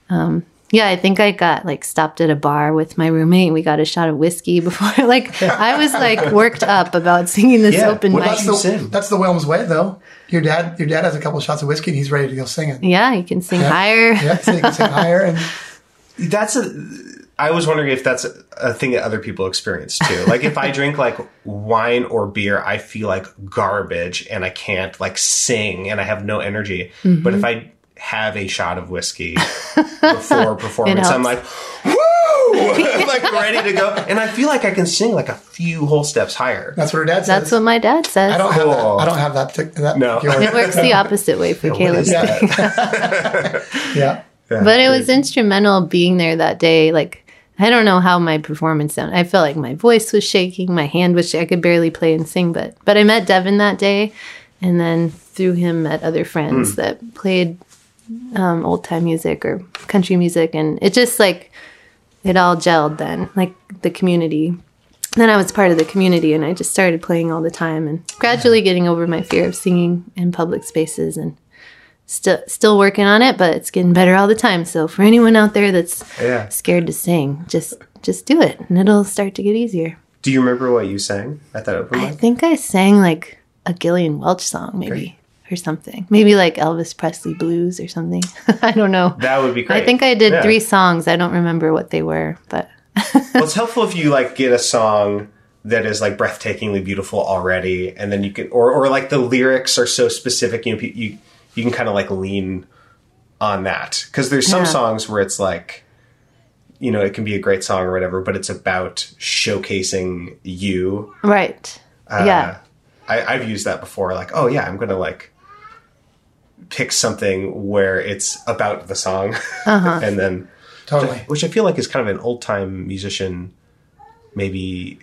Speaker 3: um, yeah, I think I got like stopped at a bar with my roommate. and We got a shot of whiskey before. like I was like worked up about singing this
Speaker 1: Yeah,
Speaker 3: open
Speaker 1: what
Speaker 3: mic.
Speaker 2: That's the,
Speaker 1: sing.
Speaker 2: that's the Willms way though. Your dad your dad has a couple shots of whiskey and he's ready to go singing.
Speaker 3: Yeah, you can sing
Speaker 2: Yeah.
Speaker 3: higher.
Speaker 2: Yeah, so you can sing higher and
Speaker 1: That's a. I was wondering if that's a, a thing that other people experience too. Like if I drink like wine or beer, I feel like garbage and I can't like sing and I have no energy.
Speaker 3: Mm-hmm.
Speaker 1: But if I have a shot of whiskey before performance, I'm like,
Speaker 3: helps.
Speaker 1: woo! I'm like ready to go, and I feel like I can sing like a few whole steps higher.
Speaker 2: that's what her dad says.
Speaker 3: That's what my dad says.
Speaker 2: I don't have
Speaker 1: Cool.
Speaker 2: that. I don't have that. tic- that
Speaker 1: No.
Speaker 2: particular-
Speaker 3: it works the opposite way for
Speaker 1: What
Speaker 3: Caleb.
Speaker 1: is that?
Speaker 2: yeah.
Speaker 3: But it was instrumental being there that day. Like, I don't know how my performance sounded. I felt like my voice was shaking, my hand was shaking. I could barely play and sing, but but I met Devin that day, and then through him met other friends that played um, old time music or country music, and it just like it all gelled then, like the community then I was part of the community and I just started playing all the time and gradually getting over my fear of singing in public spaces and still still working on it, but it's getting better all the time. So for anyone out there that's
Speaker 1: Yeah.
Speaker 3: scared to sing, just just do it and it'll start to get easier.
Speaker 1: Do you remember what you sang at that open
Speaker 3: I think I sang like a Gillian Welch song maybe or something. Maybe like Elvis Presley blues or something. I don't know.
Speaker 1: That would be great.
Speaker 3: I think I did
Speaker 1: Yeah.
Speaker 3: three songs. I don't remember what they were, but
Speaker 1: well, it's helpful if you like get a song that is like breathtakingly beautiful already, and then you can, or or like the lyrics are so specific, you know, you you can kind of like lean on that because there's some
Speaker 3: Yeah.
Speaker 1: songs where it's like, you know, it can be a great song or whatever, but it's about showcasing you.
Speaker 3: right.
Speaker 1: Uh,
Speaker 3: yeah.
Speaker 1: I, I've used that before. Like, oh yeah, I'm gonna like pick something where it's about the song,
Speaker 3: Uh-huh.
Speaker 1: and then
Speaker 2: Totally.
Speaker 1: which I feel like is kind of an old time musician, maybe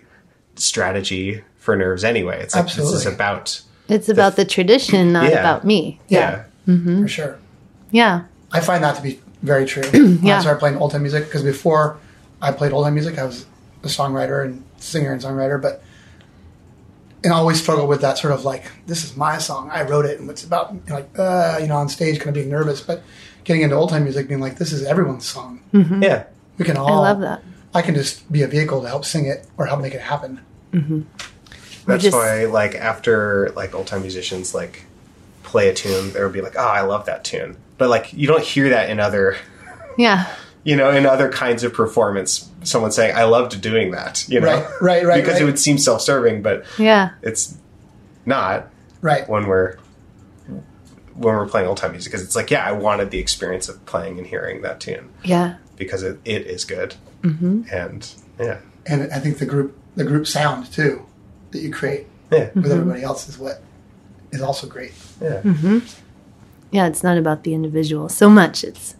Speaker 1: strategy for nerves. Anyway, it's like this is about
Speaker 3: It's about the tradition, not
Speaker 1: Yeah.
Speaker 3: about me.
Speaker 1: yeah, mm-hmm.
Speaker 2: For sure.
Speaker 3: Yeah.
Speaker 2: I find that to be very true. When
Speaker 3: Yeah.
Speaker 2: I started playing old time music, because before I played old time music, I was a songwriter and singer and songwriter, but and I always struggled with that sort of like, this is my song, I wrote it, and it's about like, uh, you know, on stage, kind of being nervous, but getting into old time music, being like, this is everyone's song. Mm-hmm.
Speaker 1: yeah.
Speaker 2: We can all.
Speaker 3: I love that.
Speaker 2: I can just be a vehicle to help sing it or help make it happen. Mm-hmm.
Speaker 1: That's
Speaker 3: just-
Speaker 1: why, like, after like old time musicians like play a tune, there would be like, oh, I love that tune, but like you don't hear that in other,
Speaker 3: Yeah.
Speaker 1: you know, in other kinds of performance. Someone saying, I loved doing that, you know,
Speaker 2: Right, right, right,
Speaker 1: because
Speaker 2: right.
Speaker 1: it would seem self serving, but
Speaker 3: Yeah.
Speaker 1: it's not.
Speaker 2: Right.
Speaker 1: when we're when we're playing old time music because it's like yeah i wanted the experience of playing and hearing that tune
Speaker 3: Yeah.
Speaker 1: because it, it is good mm-hmm. and yeah
Speaker 2: And I think the group, the group sound too, that you create
Speaker 1: yeah
Speaker 2: with everybody else is what is also great.
Speaker 1: yeah
Speaker 3: Yeah. It's not about the individual so much. It's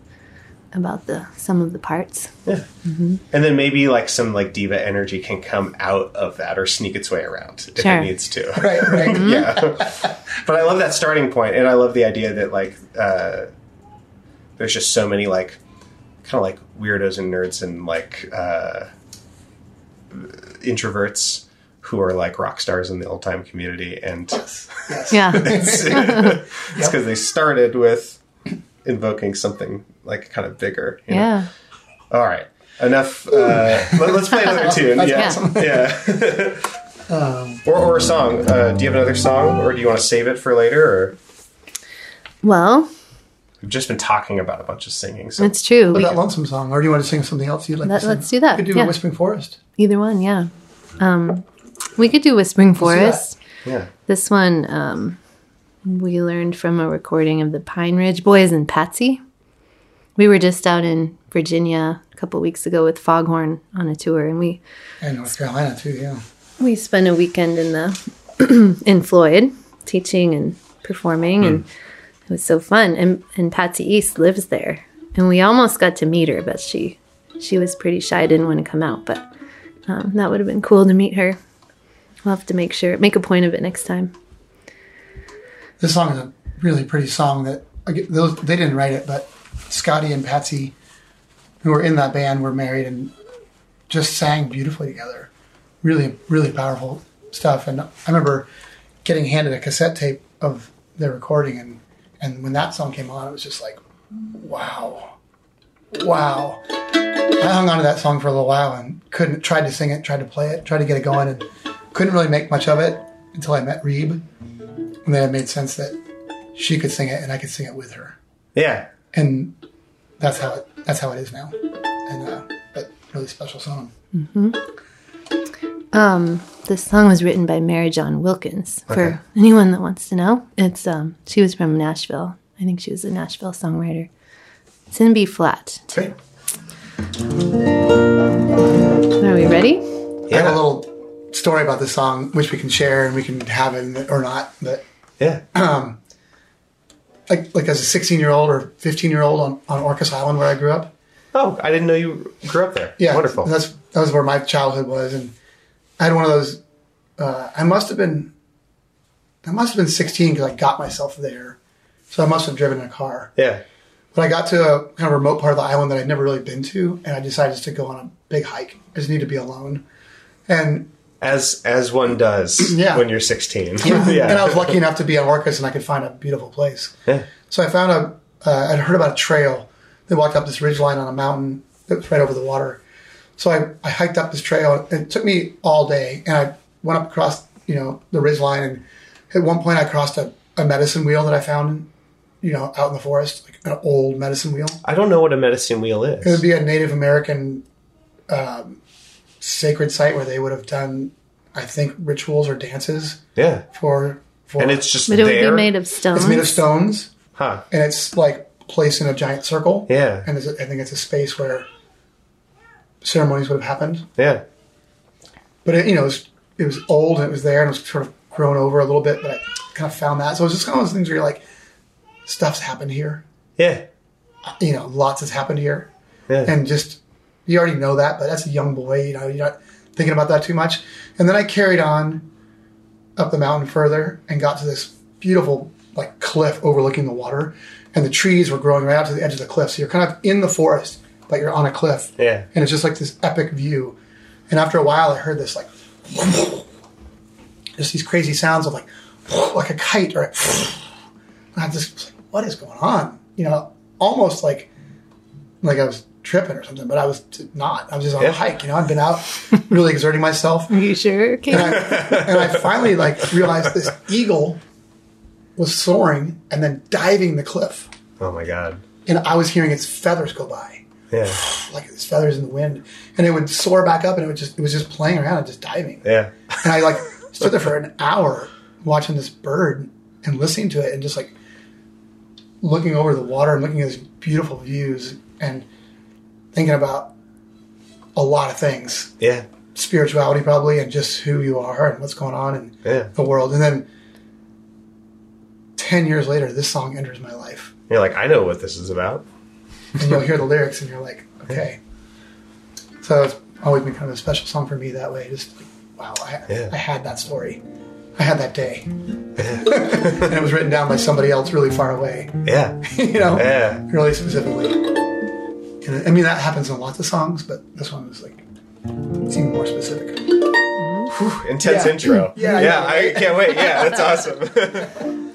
Speaker 3: about the some of the parts.
Speaker 1: yeah and then maybe like some like diva energy can come out of that or sneak its way around if
Speaker 3: Sure.
Speaker 1: it needs to
Speaker 2: Right, right.
Speaker 1: yeah but i love that starting point and i love the idea that like uh there's just so many like kind of like weirdos and nerds and like uh introverts who are like rock stars in the old time community and
Speaker 2: yes.
Speaker 3: Yeah.
Speaker 1: it's because they started with invoking something like kind of bigger you know?
Speaker 3: yeah.
Speaker 1: all right enough uh let, us play another tune
Speaker 2: That's
Speaker 1: yeah yeah
Speaker 2: Um,
Speaker 1: or, or a song uh do you have another song or do you want to save it for later or
Speaker 3: Well,
Speaker 1: we've just been talking about a bunch of singing so
Speaker 3: it's true.
Speaker 2: what
Speaker 3: We,
Speaker 2: that lonesome song, or do you want to sing something else you'd like
Speaker 3: Let-
Speaker 2: to sing?
Speaker 3: let's do that,
Speaker 2: We could do
Speaker 3: yeah.
Speaker 2: a Whispering Forest.
Speaker 3: either one, yeah. Um, we could do Whispering. Forest.
Speaker 1: yeah
Speaker 3: This one um, we learned from a recording of the Pine Ridge Boys and Patsy. We were just out in Virginia a couple weeks ago with Foghorn on a tour, and we
Speaker 2: And North Carolina too, yeah.
Speaker 3: we spent a weekend in the in Floyd teaching and performing, and it was so fun. And and Patsy East lives there, and we almost got to meet her, but she she was pretty shy, didn't want to come out. But um, that would have been cool to meet her. We'll have to make sure make a point of it next time.
Speaker 2: This song is a really pretty song that those they didn't write it, but Scotty and Patsy, who were in that band, were married and just sang beautifully together. Really, really powerful stuff. And I remember getting handed a cassette tape of their recording, and and when that song came on, it was just like, wow, wow. I hung on to that song for a little while and couldn't tried to sing it, tried to play it, tried to get it going, and couldn't really make much of it until I met Reeb, and then it made sense that she could sing it and I could sing it with her,
Speaker 1: yeah
Speaker 2: and that's how it that's how it is now, and uh, but really special song.
Speaker 3: Um, this song was written by Marijohn Wilkins.
Speaker 1: Okay.
Speaker 3: For anyone that wants to know, it's um, she was from Nashville. I think she was a Nashville songwriter. It's in B flat.
Speaker 1: okay
Speaker 3: Are we ready?
Speaker 2: I have
Speaker 1: yeah
Speaker 2: a little story about this song which we can share and we can have it or not, but
Speaker 1: yeah
Speaker 2: like like as a 16 year old or 15 year old on on Orcas Island where I grew up.
Speaker 1: oh i didn't know you grew up there
Speaker 2: Yeah,
Speaker 1: wonderful
Speaker 2: That's that was where my childhood was, and I had one of those. Uh, I must have been, I must have been 16 because I got myself there, so I must have driven in a car.
Speaker 1: yeah
Speaker 2: But I got to a kind of remote part of the island that I'd never really been to, and I decided just to go on a big hike. I just need to be alone, and
Speaker 1: as as one does
Speaker 2: Yeah.
Speaker 1: when you're 16.
Speaker 2: And I was lucky enough to be on Orcas and I could find a beautiful place.
Speaker 1: Yeah.
Speaker 2: So I found a, uh, I'd heard about a trail. They walked up this ridge line on a mountain that was right over the water. So I, I hiked up this trail. It took me all day and I went up across, you know, the ridge line and at one point I crossed a, a medicine wheel that I found, you know, out in the forest, like an old medicine wheel.
Speaker 1: I don't know what a medicine wheel is.
Speaker 2: It would be a Native American um, sacred site where they would have done, I think, rituals or dances
Speaker 1: yeah.
Speaker 2: for, for
Speaker 1: And it's just
Speaker 3: But it would be made of stones.
Speaker 2: it's made of stones
Speaker 1: huh.
Speaker 2: and it's like placed in a giant circle.
Speaker 1: Yeah.
Speaker 2: And there's a, I think it's a space where ceremonies would have happened.
Speaker 1: Yeah.
Speaker 2: But it, you know, it was, it was old and it was there and it was sort of grown over a little bit. But I kind of found that. So it was just kind of those things where you're like, stuff's happened here.
Speaker 1: Yeah.
Speaker 2: You know, lots has happened here.
Speaker 1: Yeah.
Speaker 2: And just, you already know that, but that's a young boy. You know, you're not thinking about that too much. And then I carried on up the mountain further and got to this beautiful like cliff overlooking the water. And the trees were growing right out to the edge of the cliff. So you're kind of in the forest, but you're on a cliff.
Speaker 1: Yeah.
Speaker 2: And it's just like this epic view. And after a while, I heard this like, just these crazy sounds of like, like a kite or, and I just what is going on? You know, almost like, like I was tripping or something, but I was not. I was just on
Speaker 1: Yeah.
Speaker 2: a hike. You know, I'd been out really exerting myself,
Speaker 3: Are you sure?
Speaker 2: and I, and I finally like realized this eagle was soaring and then diving the cliff,
Speaker 1: Oh my god.
Speaker 2: and I was hearing its feathers go by
Speaker 1: Yeah.
Speaker 2: like its feathers in the wind, and it would soar back up, and it would just it was just playing around and just diving.
Speaker 1: Yeah.
Speaker 2: And I like stood there for an hour watching this bird and listening to it, and just like looking over the water and looking at these beautiful views and thinking about a lot of things,
Speaker 1: Yeah.
Speaker 2: spirituality probably, and just who you are and what's going on in
Speaker 1: Yeah.
Speaker 2: the world. And then ten years later, this song enters my life,
Speaker 1: You're like, I know what this is about.
Speaker 2: and you'll hear the lyrics, and you're like, okay. So it's always been kind of a special song for me that way. Just like, wow, I,
Speaker 1: Yeah.
Speaker 2: I had that story. I had that day. and it was written down by somebody else really far away,
Speaker 1: Yeah.
Speaker 2: you know,
Speaker 1: Yeah.
Speaker 2: really specifically. And I mean, that happens in lots of songs, but this one was like, it's even more specific.
Speaker 1: Intense
Speaker 2: Yeah.
Speaker 1: intro.
Speaker 2: Yeah,
Speaker 1: Yeah.
Speaker 2: yeah.
Speaker 1: I can't wait. Yeah. That's awesome.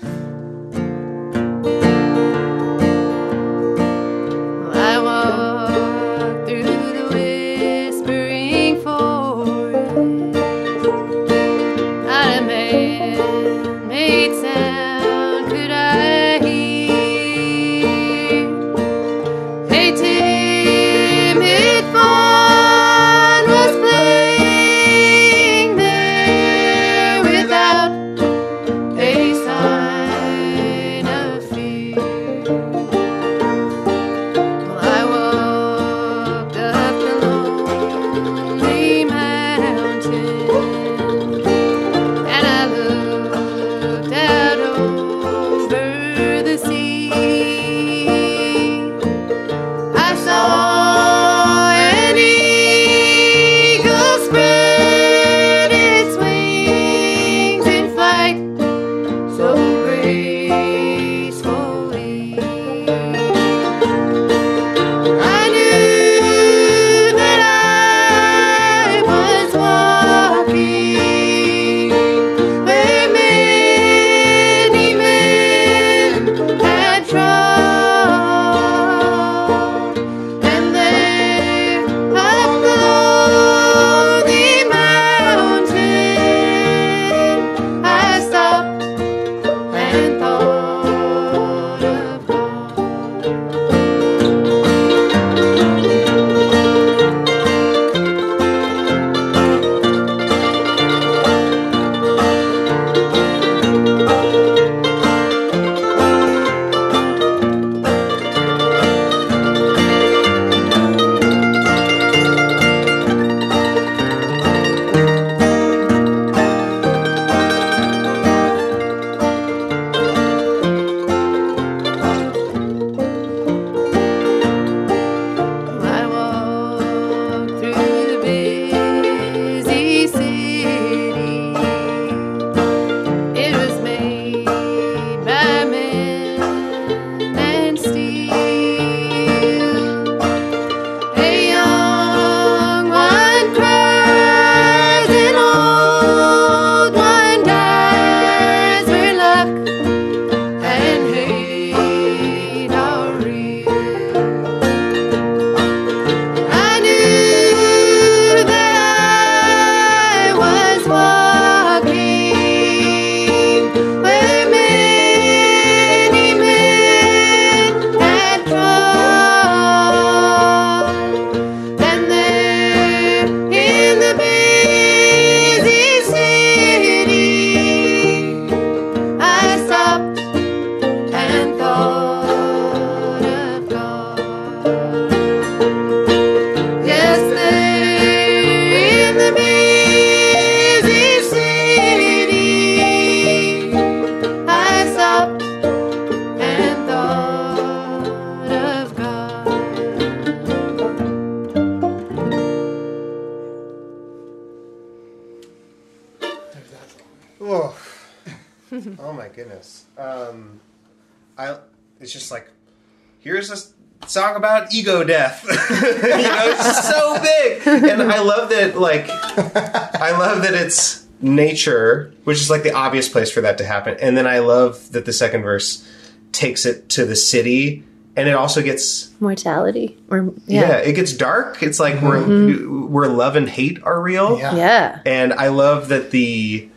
Speaker 1: ego death. you know, it's so big, and I love that. Like, I love that it's nature, which is like the obvious place for that to happen, and then I love that the second verse takes it to the city, and it also gets
Speaker 3: Mortality. Or
Speaker 1: yeah,
Speaker 3: yeah.
Speaker 1: it gets dark. It's like where where love and hate are real.
Speaker 2: Yeah.
Speaker 3: Yeah.
Speaker 1: and I love that the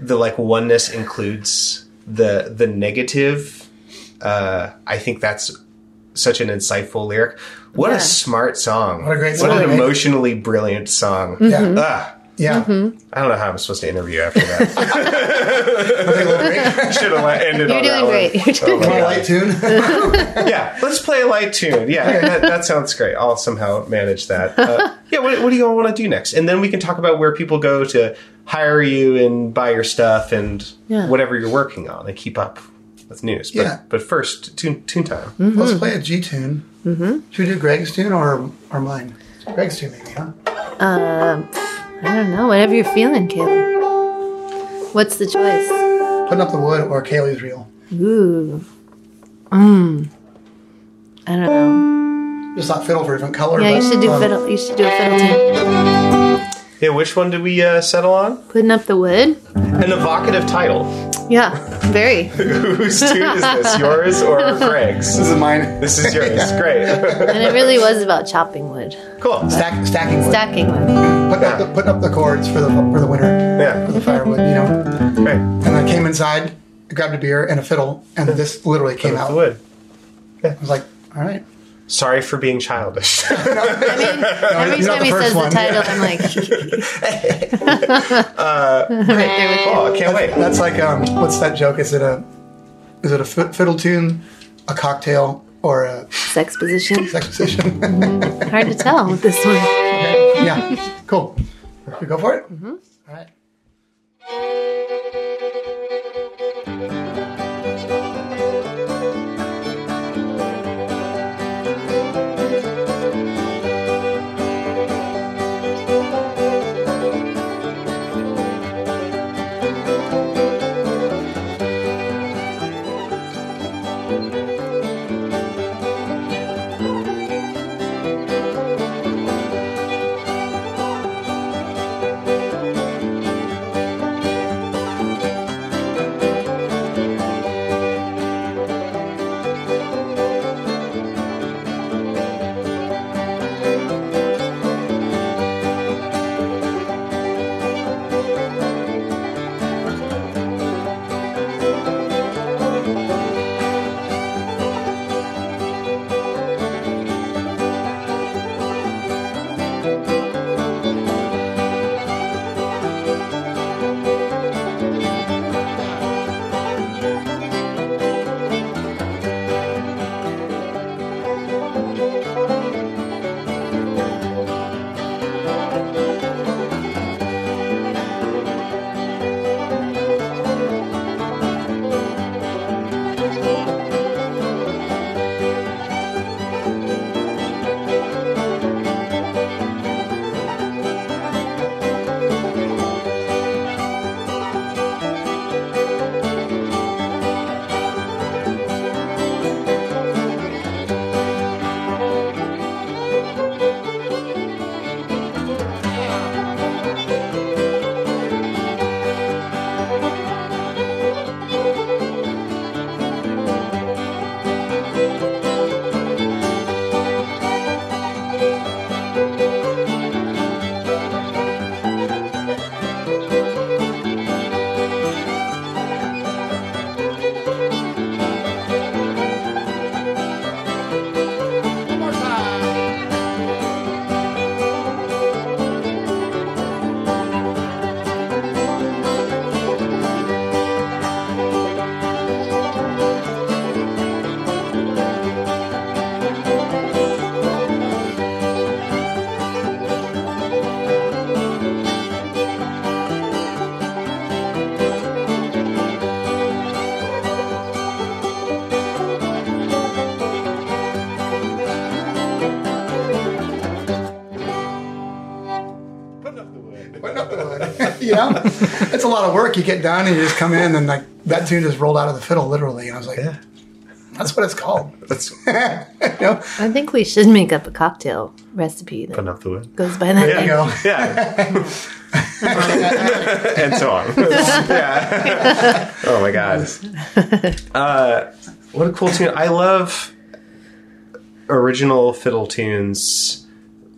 Speaker 1: the like oneness includes the the negative. Uh, I think that's such an insightful lyric. What
Speaker 3: Yeah.
Speaker 1: a smart song!
Speaker 2: What a great song!
Speaker 1: What
Speaker 2: an
Speaker 1: emotionally brilliant song.
Speaker 2: Yeah.
Speaker 1: Ah,
Speaker 2: Yeah.
Speaker 1: I don't know how I'm supposed to interview after that.
Speaker 2: Take a.
Speaker 1: Should have ended.
Speaker 3: You're
Speaker 1: on
Speaker 3: doing
Speaker 1: that one.
Speaker 3: great. You're doing
Speaker 1: Oh my
Speaker 2: Want a light tune?
Speaker 1: Yeah, let's play a light tune. Yeah, that, that sounds great. I'll somehow manage that. Uh, yeah, what, what do you all want to do next? And then we can talk about where people go to hire you and buy your stuff and
Speaker 3: Yeah.
Speaker 1: whatever you're working on and keep up with news. But,
Speaker 2: Yeah.
Speaker 1: but first, tune, tune time.
Speaker 2: Let's play a G tune. Mm-hmm. Should we do Greg's tune or or mine? Greg's tune, maybe, huh?
Speaker 3: Um, I don't know. Whatever you're feeling, Caleb. What's the choice?
Speaker 2: Putting up the wood or Kaylee's reel.
Speaker 3: Ooh. Mmm. I don't know.
Speaker 2: Just thought fiddle for a different color.
Speaker 3: Yeah, you should do
Speaker 2: um,
Speaker 3: fiddle. You should do a fiddle tune.
Speaker 1: Yeah, which one did we uh, settle on?
Speaker 3: Putting up the wood.
Speaker 1: An evocative title.
Speaker 3: Yeah, very.
Speaker 1: Whose tune is this? Yours or Greg's?
Speaker 2: This is mine.
Speaker 1: This is yours.
Speaker 2: Yeah.
Speaker 1: Great.
Speaker 3: And it really was about chopping wood,
Speaker 1: cool.
Speaker 2: Stack, stacking wood.
Speaker 3: stacking wood.
Speaker 2: Putting, up the, putting up the cords for the for the winter
Speaker 1: Yeah.
Speaker 2: for the firewood, you know.
Speaker 1: Great.
Speaker 2: And I came inside, grabbed a beer and a fiddle, and this literally came
Speaker 1: Put up
Speaker 2: out.
Speaker 1: the wood.
Speaker 2: I was like, all right.
Speaker 1: Sorry for being childish.
Speaker 3: I mean, every
Speaker 2: you're
Speaker 3: time he says
Speaker 2: first
Speaker 3: the
Speaker 2: one.
Speaker 3: title, I'm like, right there with you.
Speaker 1: oh, I can't wait.
Speaker 2: That's like um, what's that joke? Is it a is it a fiddle tune, a cocktail, or a
Speaker 3: Sex position.
Speaker 2: sex position?
Speaker 3: Hard to tell with this one.
Speaker 2: yeah, cool. We go for it. Mm-hmm. All right. You know, it's a lot of work. You get done and you just come in and like that tune just rolled out of the fiddle literally, and I was like,
Speaker 1: Yeah.
Speaker 2: "That's what it's called."
Speaker 1: That's
Speaker 2: you know?
Speaker 3: I think we should make up a cocktail recipe that
Speaker 1: enough the wood.
Speaker 3: goes by that
Speaker 2: There you
Speaker 3: name.
Speaker 2: go.
Speaker 1: Yeah. and so on. yeah. Oh my god. Uh, what a cool tune. I love original fiddle tunes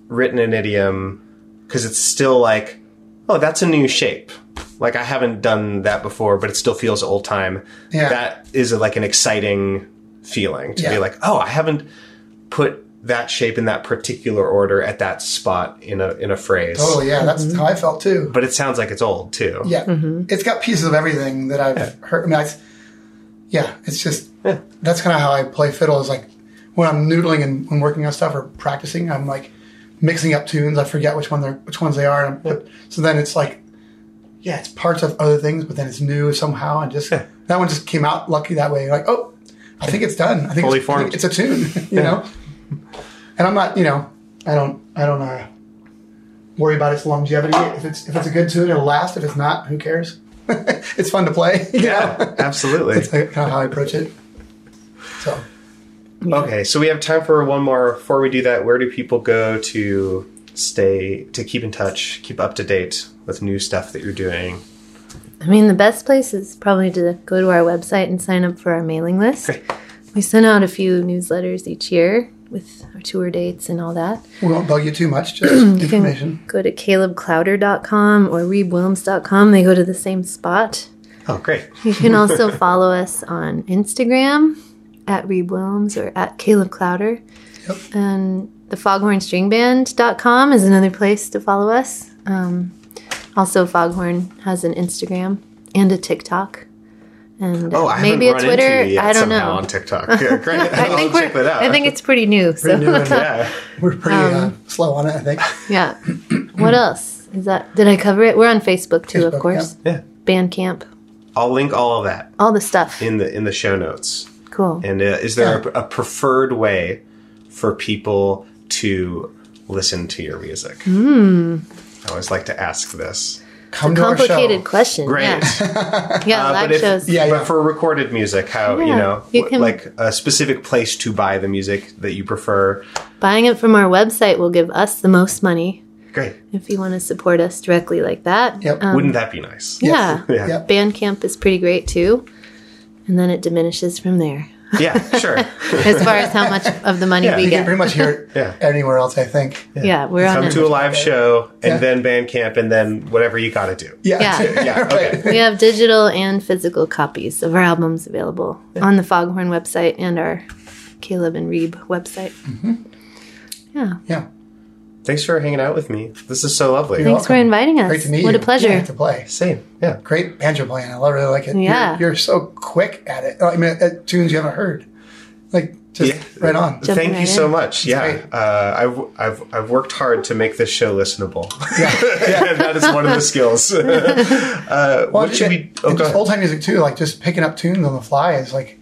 Speaker 1: written in idiom because it's still like, oh, that's a new shape. Like I haven't done that before, but it still feels old time.
Speaker 2: Yeah.
Speaker 1: That is like an exciting feeling to be like, oh, I haven't put that shape in that particular order at that spot in a in a phrase.
Speaker 2: Totally, yeah. That's mm-hmm. how I felt too.
Speaker 1: But it sounds like it's old too.
Speaker 2: Yeah, mm-hmm. it's got pieces of everything that I've heard. I mean, I, yeah, it's just
Speaker 1: Yeah.
Speaker 2: that's kind of how I play fiddle. Is like when I'm noodling and when working on stuff or practicing, I'm like mixing up tunes. I forget which one they're which ones they are. But, so then it's like, yeah, it's parts of other things, but then it's new somehow, and just
Speaker 1: Yeah.
Speaker 2: that one just came out lucky that way. Like, oh, I think it's done. I think
Speaker 1: Fully
Speaker 2: it's, I think
Speaker 1: formed.
Speaker 2: it's a tune, you know. And I'm not, you know, I don't, I don't uh, worry about its longevity. If it's if it's a good tune, it'll last. If it's not, who cares? it's fun to play.
Speaker 1: Yeah,
Speaker 2: know?
Speaker 1: absolutely.
Speaker 2: That's kind of how I approach it. So,
Speaker 1: Okay, so we have time for one more. Before we do that, where do people go to stay, to keep in touch, keep up to date with new stuff that you're doing?
Speaker 3: I mean, the best place is probably to go to our website and sign up for our mailing list.
Speaker 1: Great.
Speaker 3: We send out a few newsletters each year with our tour dates and all that.
Speaker 2: we won't bug you too much. Just information.
Speaker 3: go to calebklauder.com or reebwillms.com. They go to the same spot.
Speaker 1: Oh, great.
Speaker 3: You can also follow us on Instagram at Reeb Willms or at Caleb Klauder.
Speaker 2: Yep.
Speaker 3: And the foghornstringband.com is another place to follow us. Um, also, Foghorn has an Instagram and a TikTok. And uh,
Speaker 1: Oh, I
Speaker 3: maybe a Twitter. I don't know.
Speaker 1: on TikTok. Yeah, great.
Speaker 3: I think
Speaker 1: check
Speaker 3: we're.
Speaker 1: that out.
Speaker 3: I think it's pretty new. So
Speaker 2: new and-
Speaker 1: yeah.
Speaker 2: We're pretty
Speaker 3: Um,
Speaker 2: uh, slow on it, I think.
Speaker 3: yeah. what else is that? Did I cover it? We're on Facebook too,
Speaker 2: Facebook,
Speaker 3: of course.
Speaker 1: Yeah.
Speaker 3: Bandcamp,
Speaker 1: I'll link all of that
Speaker 3: all the stuff.
Speaker 1: in the in the show notes.
Speaker 3: Cool.
Speaker 1: And uh, is there a, a preferred way for people to listen to your music?
Speaker 3: Hmm.
Speaker 1: I always like to ask this.
Speaker 2: Come to our show.
Speaker 3: Complicated question.
Speaker 1: Great.
Speaker 3: Yeah, yeah
Speaker 1: Uh,
Speaker 3: live
Speaker 1: but if,
Speaker 3: shows.
Speaker 2: Yeah, yeah.
Speaker 1: But for recorded music, how you know,
Speaker 3: you can-
Speaker 1: like a specific place to buy the music that you prefer.
Speaker 3: Buying it from our website will give us the most money
Speaker 1: Great.
Speaker 3: if you want to support us directly like that.
Speaker 2: Yep.
Speaker 3: Um,
Speaker 1: Wouldn't that be nice?
Speaker 3: yeah.
Speaker 1: Yeah.
Speaker 2: Yep.
Speaker 3: Bandcamp is pretty great too. And then it diminishes from there
Speaker 1: Yeah, sure.
Speaker 3: as far as how much of the money
Speaker 1: Yeah,
Speaker 3: we
Speaker 2: You can pretty much hear it
Speaker 1: Yeah.
Speaker 2: anywhere else, I think.
Speaker 3: yeah, we're on
Speaker 1: Come to a live show and
Speaker 2: Yeah.
Speaker 1: then Bandcamp and then whatever you got to do.
Speaker 2: Yeah.
Speaker 3: Yeah.
Speaker 1: Yeah, okay.
Speaker 3: We have digital and physical copies of our albums available on the Foghorn website and our Caleb and Reeb website.
Speaker 1: Mm-hmm.
Speaker 3: Yeah.
Speaker 2: yeah.
Speaker 1: Thanks for hanging out with me. This is so lovely.
Speaker 2: You're
Speaker 3: Thanks for inviting us.
Speaker 2: Great to meet
Speaker 3: what
Speaker 2: you.
Speaker 3: What a pleasure.
Speaker 2: Yeah, to play.
Speaker 1: Same. Yeah.
Speaker 2: Great banjo playing. I love really like it. You're-
Speaker 3: Yeah.
Speaker 2: You're, so quick at it. I mean, at tunes you haven't heard. Like, just
Speaker 1: Yeah.
Speaker 2: right on.
Speaker 3: Jumping
Speaker 1: Thank you
Speaker 3: right
Speaker 1: so
Speaker 3: in.
Speaker 1: much. Yeah, uh, I've, I've I've worked hard to make this show listenable.
Speaker 2: Yeah.
Speaker 1: and that is one of the skills. uh, what should we? Oh, go ahead.
Speaker 2: old time music too, like just picking up tunes on the fly is like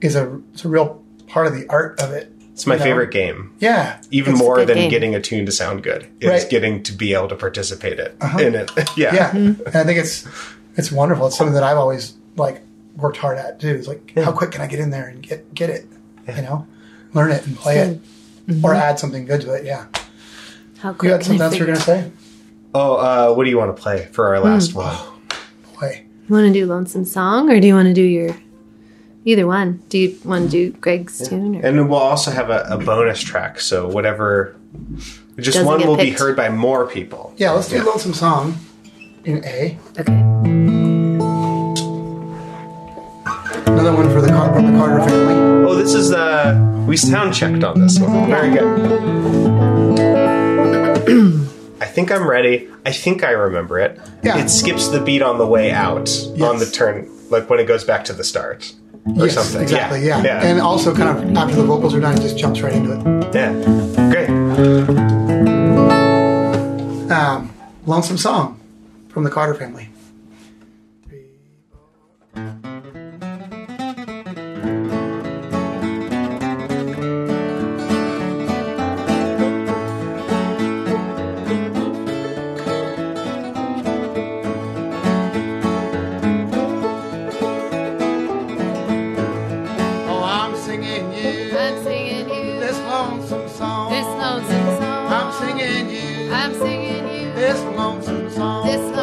Speaker 2: is a it's a real part of the art of it.
Speaker 1: It's my
Speaker 2: you know?
Speaker 1: favorite game.
Speaker 2: Yeah,
Speaker 1: Even more than
Speaker 3: game.
Speaker 1: getting a tune to sound good It's
Speaker 2: Right.
Speaker 1: getting to be able to participate it in it. Yeah.
Speaker 2: yeah, and I think it's it's wonderful. It's something that I've always like worked hard at too. It's like how quick can I get in there and get get it? You know, learn it and play it, or add something good to it. Yeah,
Speaker 3: How
Speaker 2: you
Speaker 3: quick
Speaker 2: had
Speaker 3: can
Speaker 2: something else you were
Speaker 3: figure-
Speaker 2: gonna say?
Speaker 1: Oh, uh, what do you want to play for our last
Speaker 3: Hmm.
Speaker 1: one?
Speaker 2: Play.
Speaker 3: You want to do Lonesome Song or do you want to do your. Either one. Do you want to do Greg's tune? Or?
Speaker 1: And then we'll also have a, a bonus track. So whatever, just
Speaker 3: Doesn't
Speaker 1: one
Speaker 3: get
Speaker 1: will be heard by more people.
Speaker 2: Yeah, let's do Lonesome Song in A.
Speaker 3: Okay.
Speaker 2: Another one for the Car- from the Carter family.
Speaker 1: Oh, this is uh, we sound checked on this one. Very good. I think I'm ready. I think I remember it.
Speaker 2: Yeah.
Speaker 1: It skips the beat on the way out on the turn, like when it goes back to the start or
Speaker 2: yes,
Speaker 1: something.
Speaker 2: Exactly. Yeah.
Speaker 1: Yeah.
Speaker 2: And also, kind of after the vocals are done, it just jumps right into it.
Speaker 1: yeah. Great.
Speaker 2: Um, Lonesome Song from the Carter family.
Speaker 3: Singing you
Speaker 2: this lonesome song.
Speaker 3: this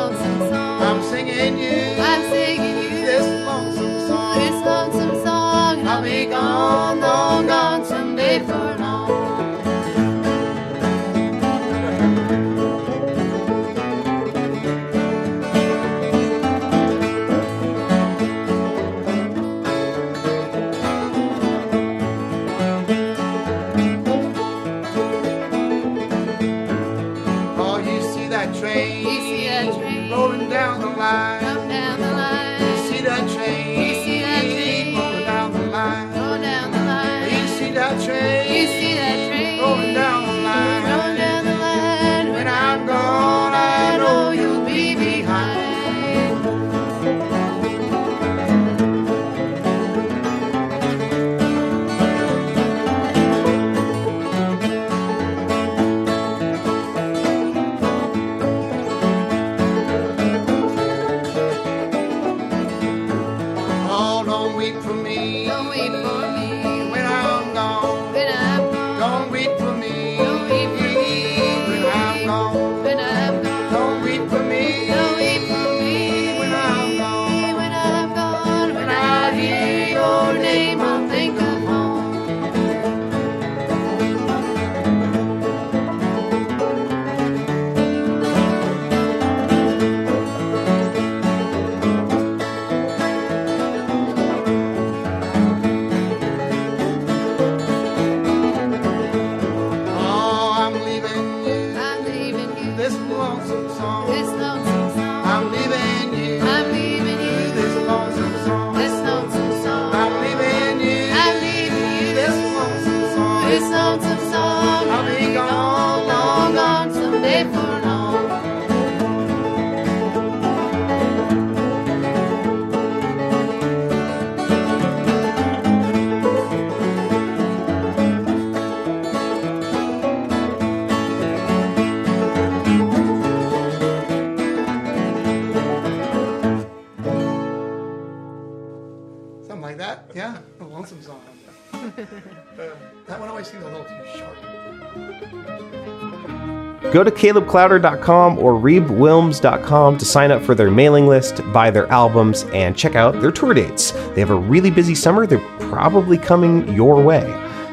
Speaker 3: Go
Speaker 1: to calebklauder.com or reebwillms.com to sign up for their mailing list, buy their albums, and check out their tour dates. They have a really busy summer. They're probably coming your way.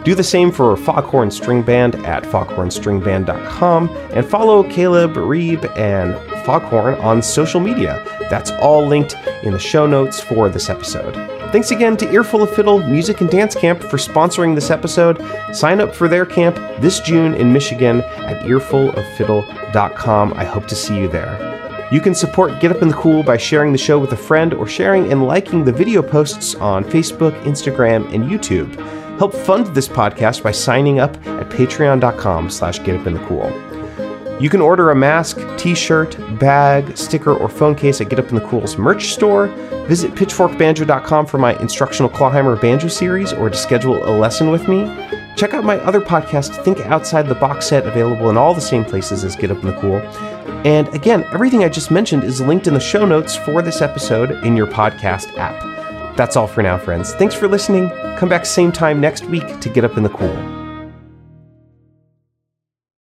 Speaker 1: Do the same for Foghorn String Band at foghornstringband.com and follow Caleb, Reeb, and Foghorn on social media. That's all linked in the show notes for this episode. Thanks again to Earful of Fiddle Music and Dance Camp for sponsoring this episode. Sign up for their camp this June in Michigan at earfuloffiddle.com. I hope to see you there. You can support Get Up in the Cool by sharing the show with a friend or sharing and liking the video posts on Facebook, Instagram, and YouTube. Help fund this podcast by signing up at patreon.com slash getupinthecool. You can order a mask, t-shirt, bag, sticker, or phone case at Get Up in the Cool's merch store. Visit pitchforkbanjo.com for my instructional Clawhammer banjo series or to schedule a lesson with me. Check out my other podcast, Think Outside the Box Set, available in all the same places as Get Up in the Cool. And again, everything I just mentioned is linked in the show notes for this episode in your podcast app. That's all for now, friends. Thanks for listening. Come back same time next week to Get Up in the Cool.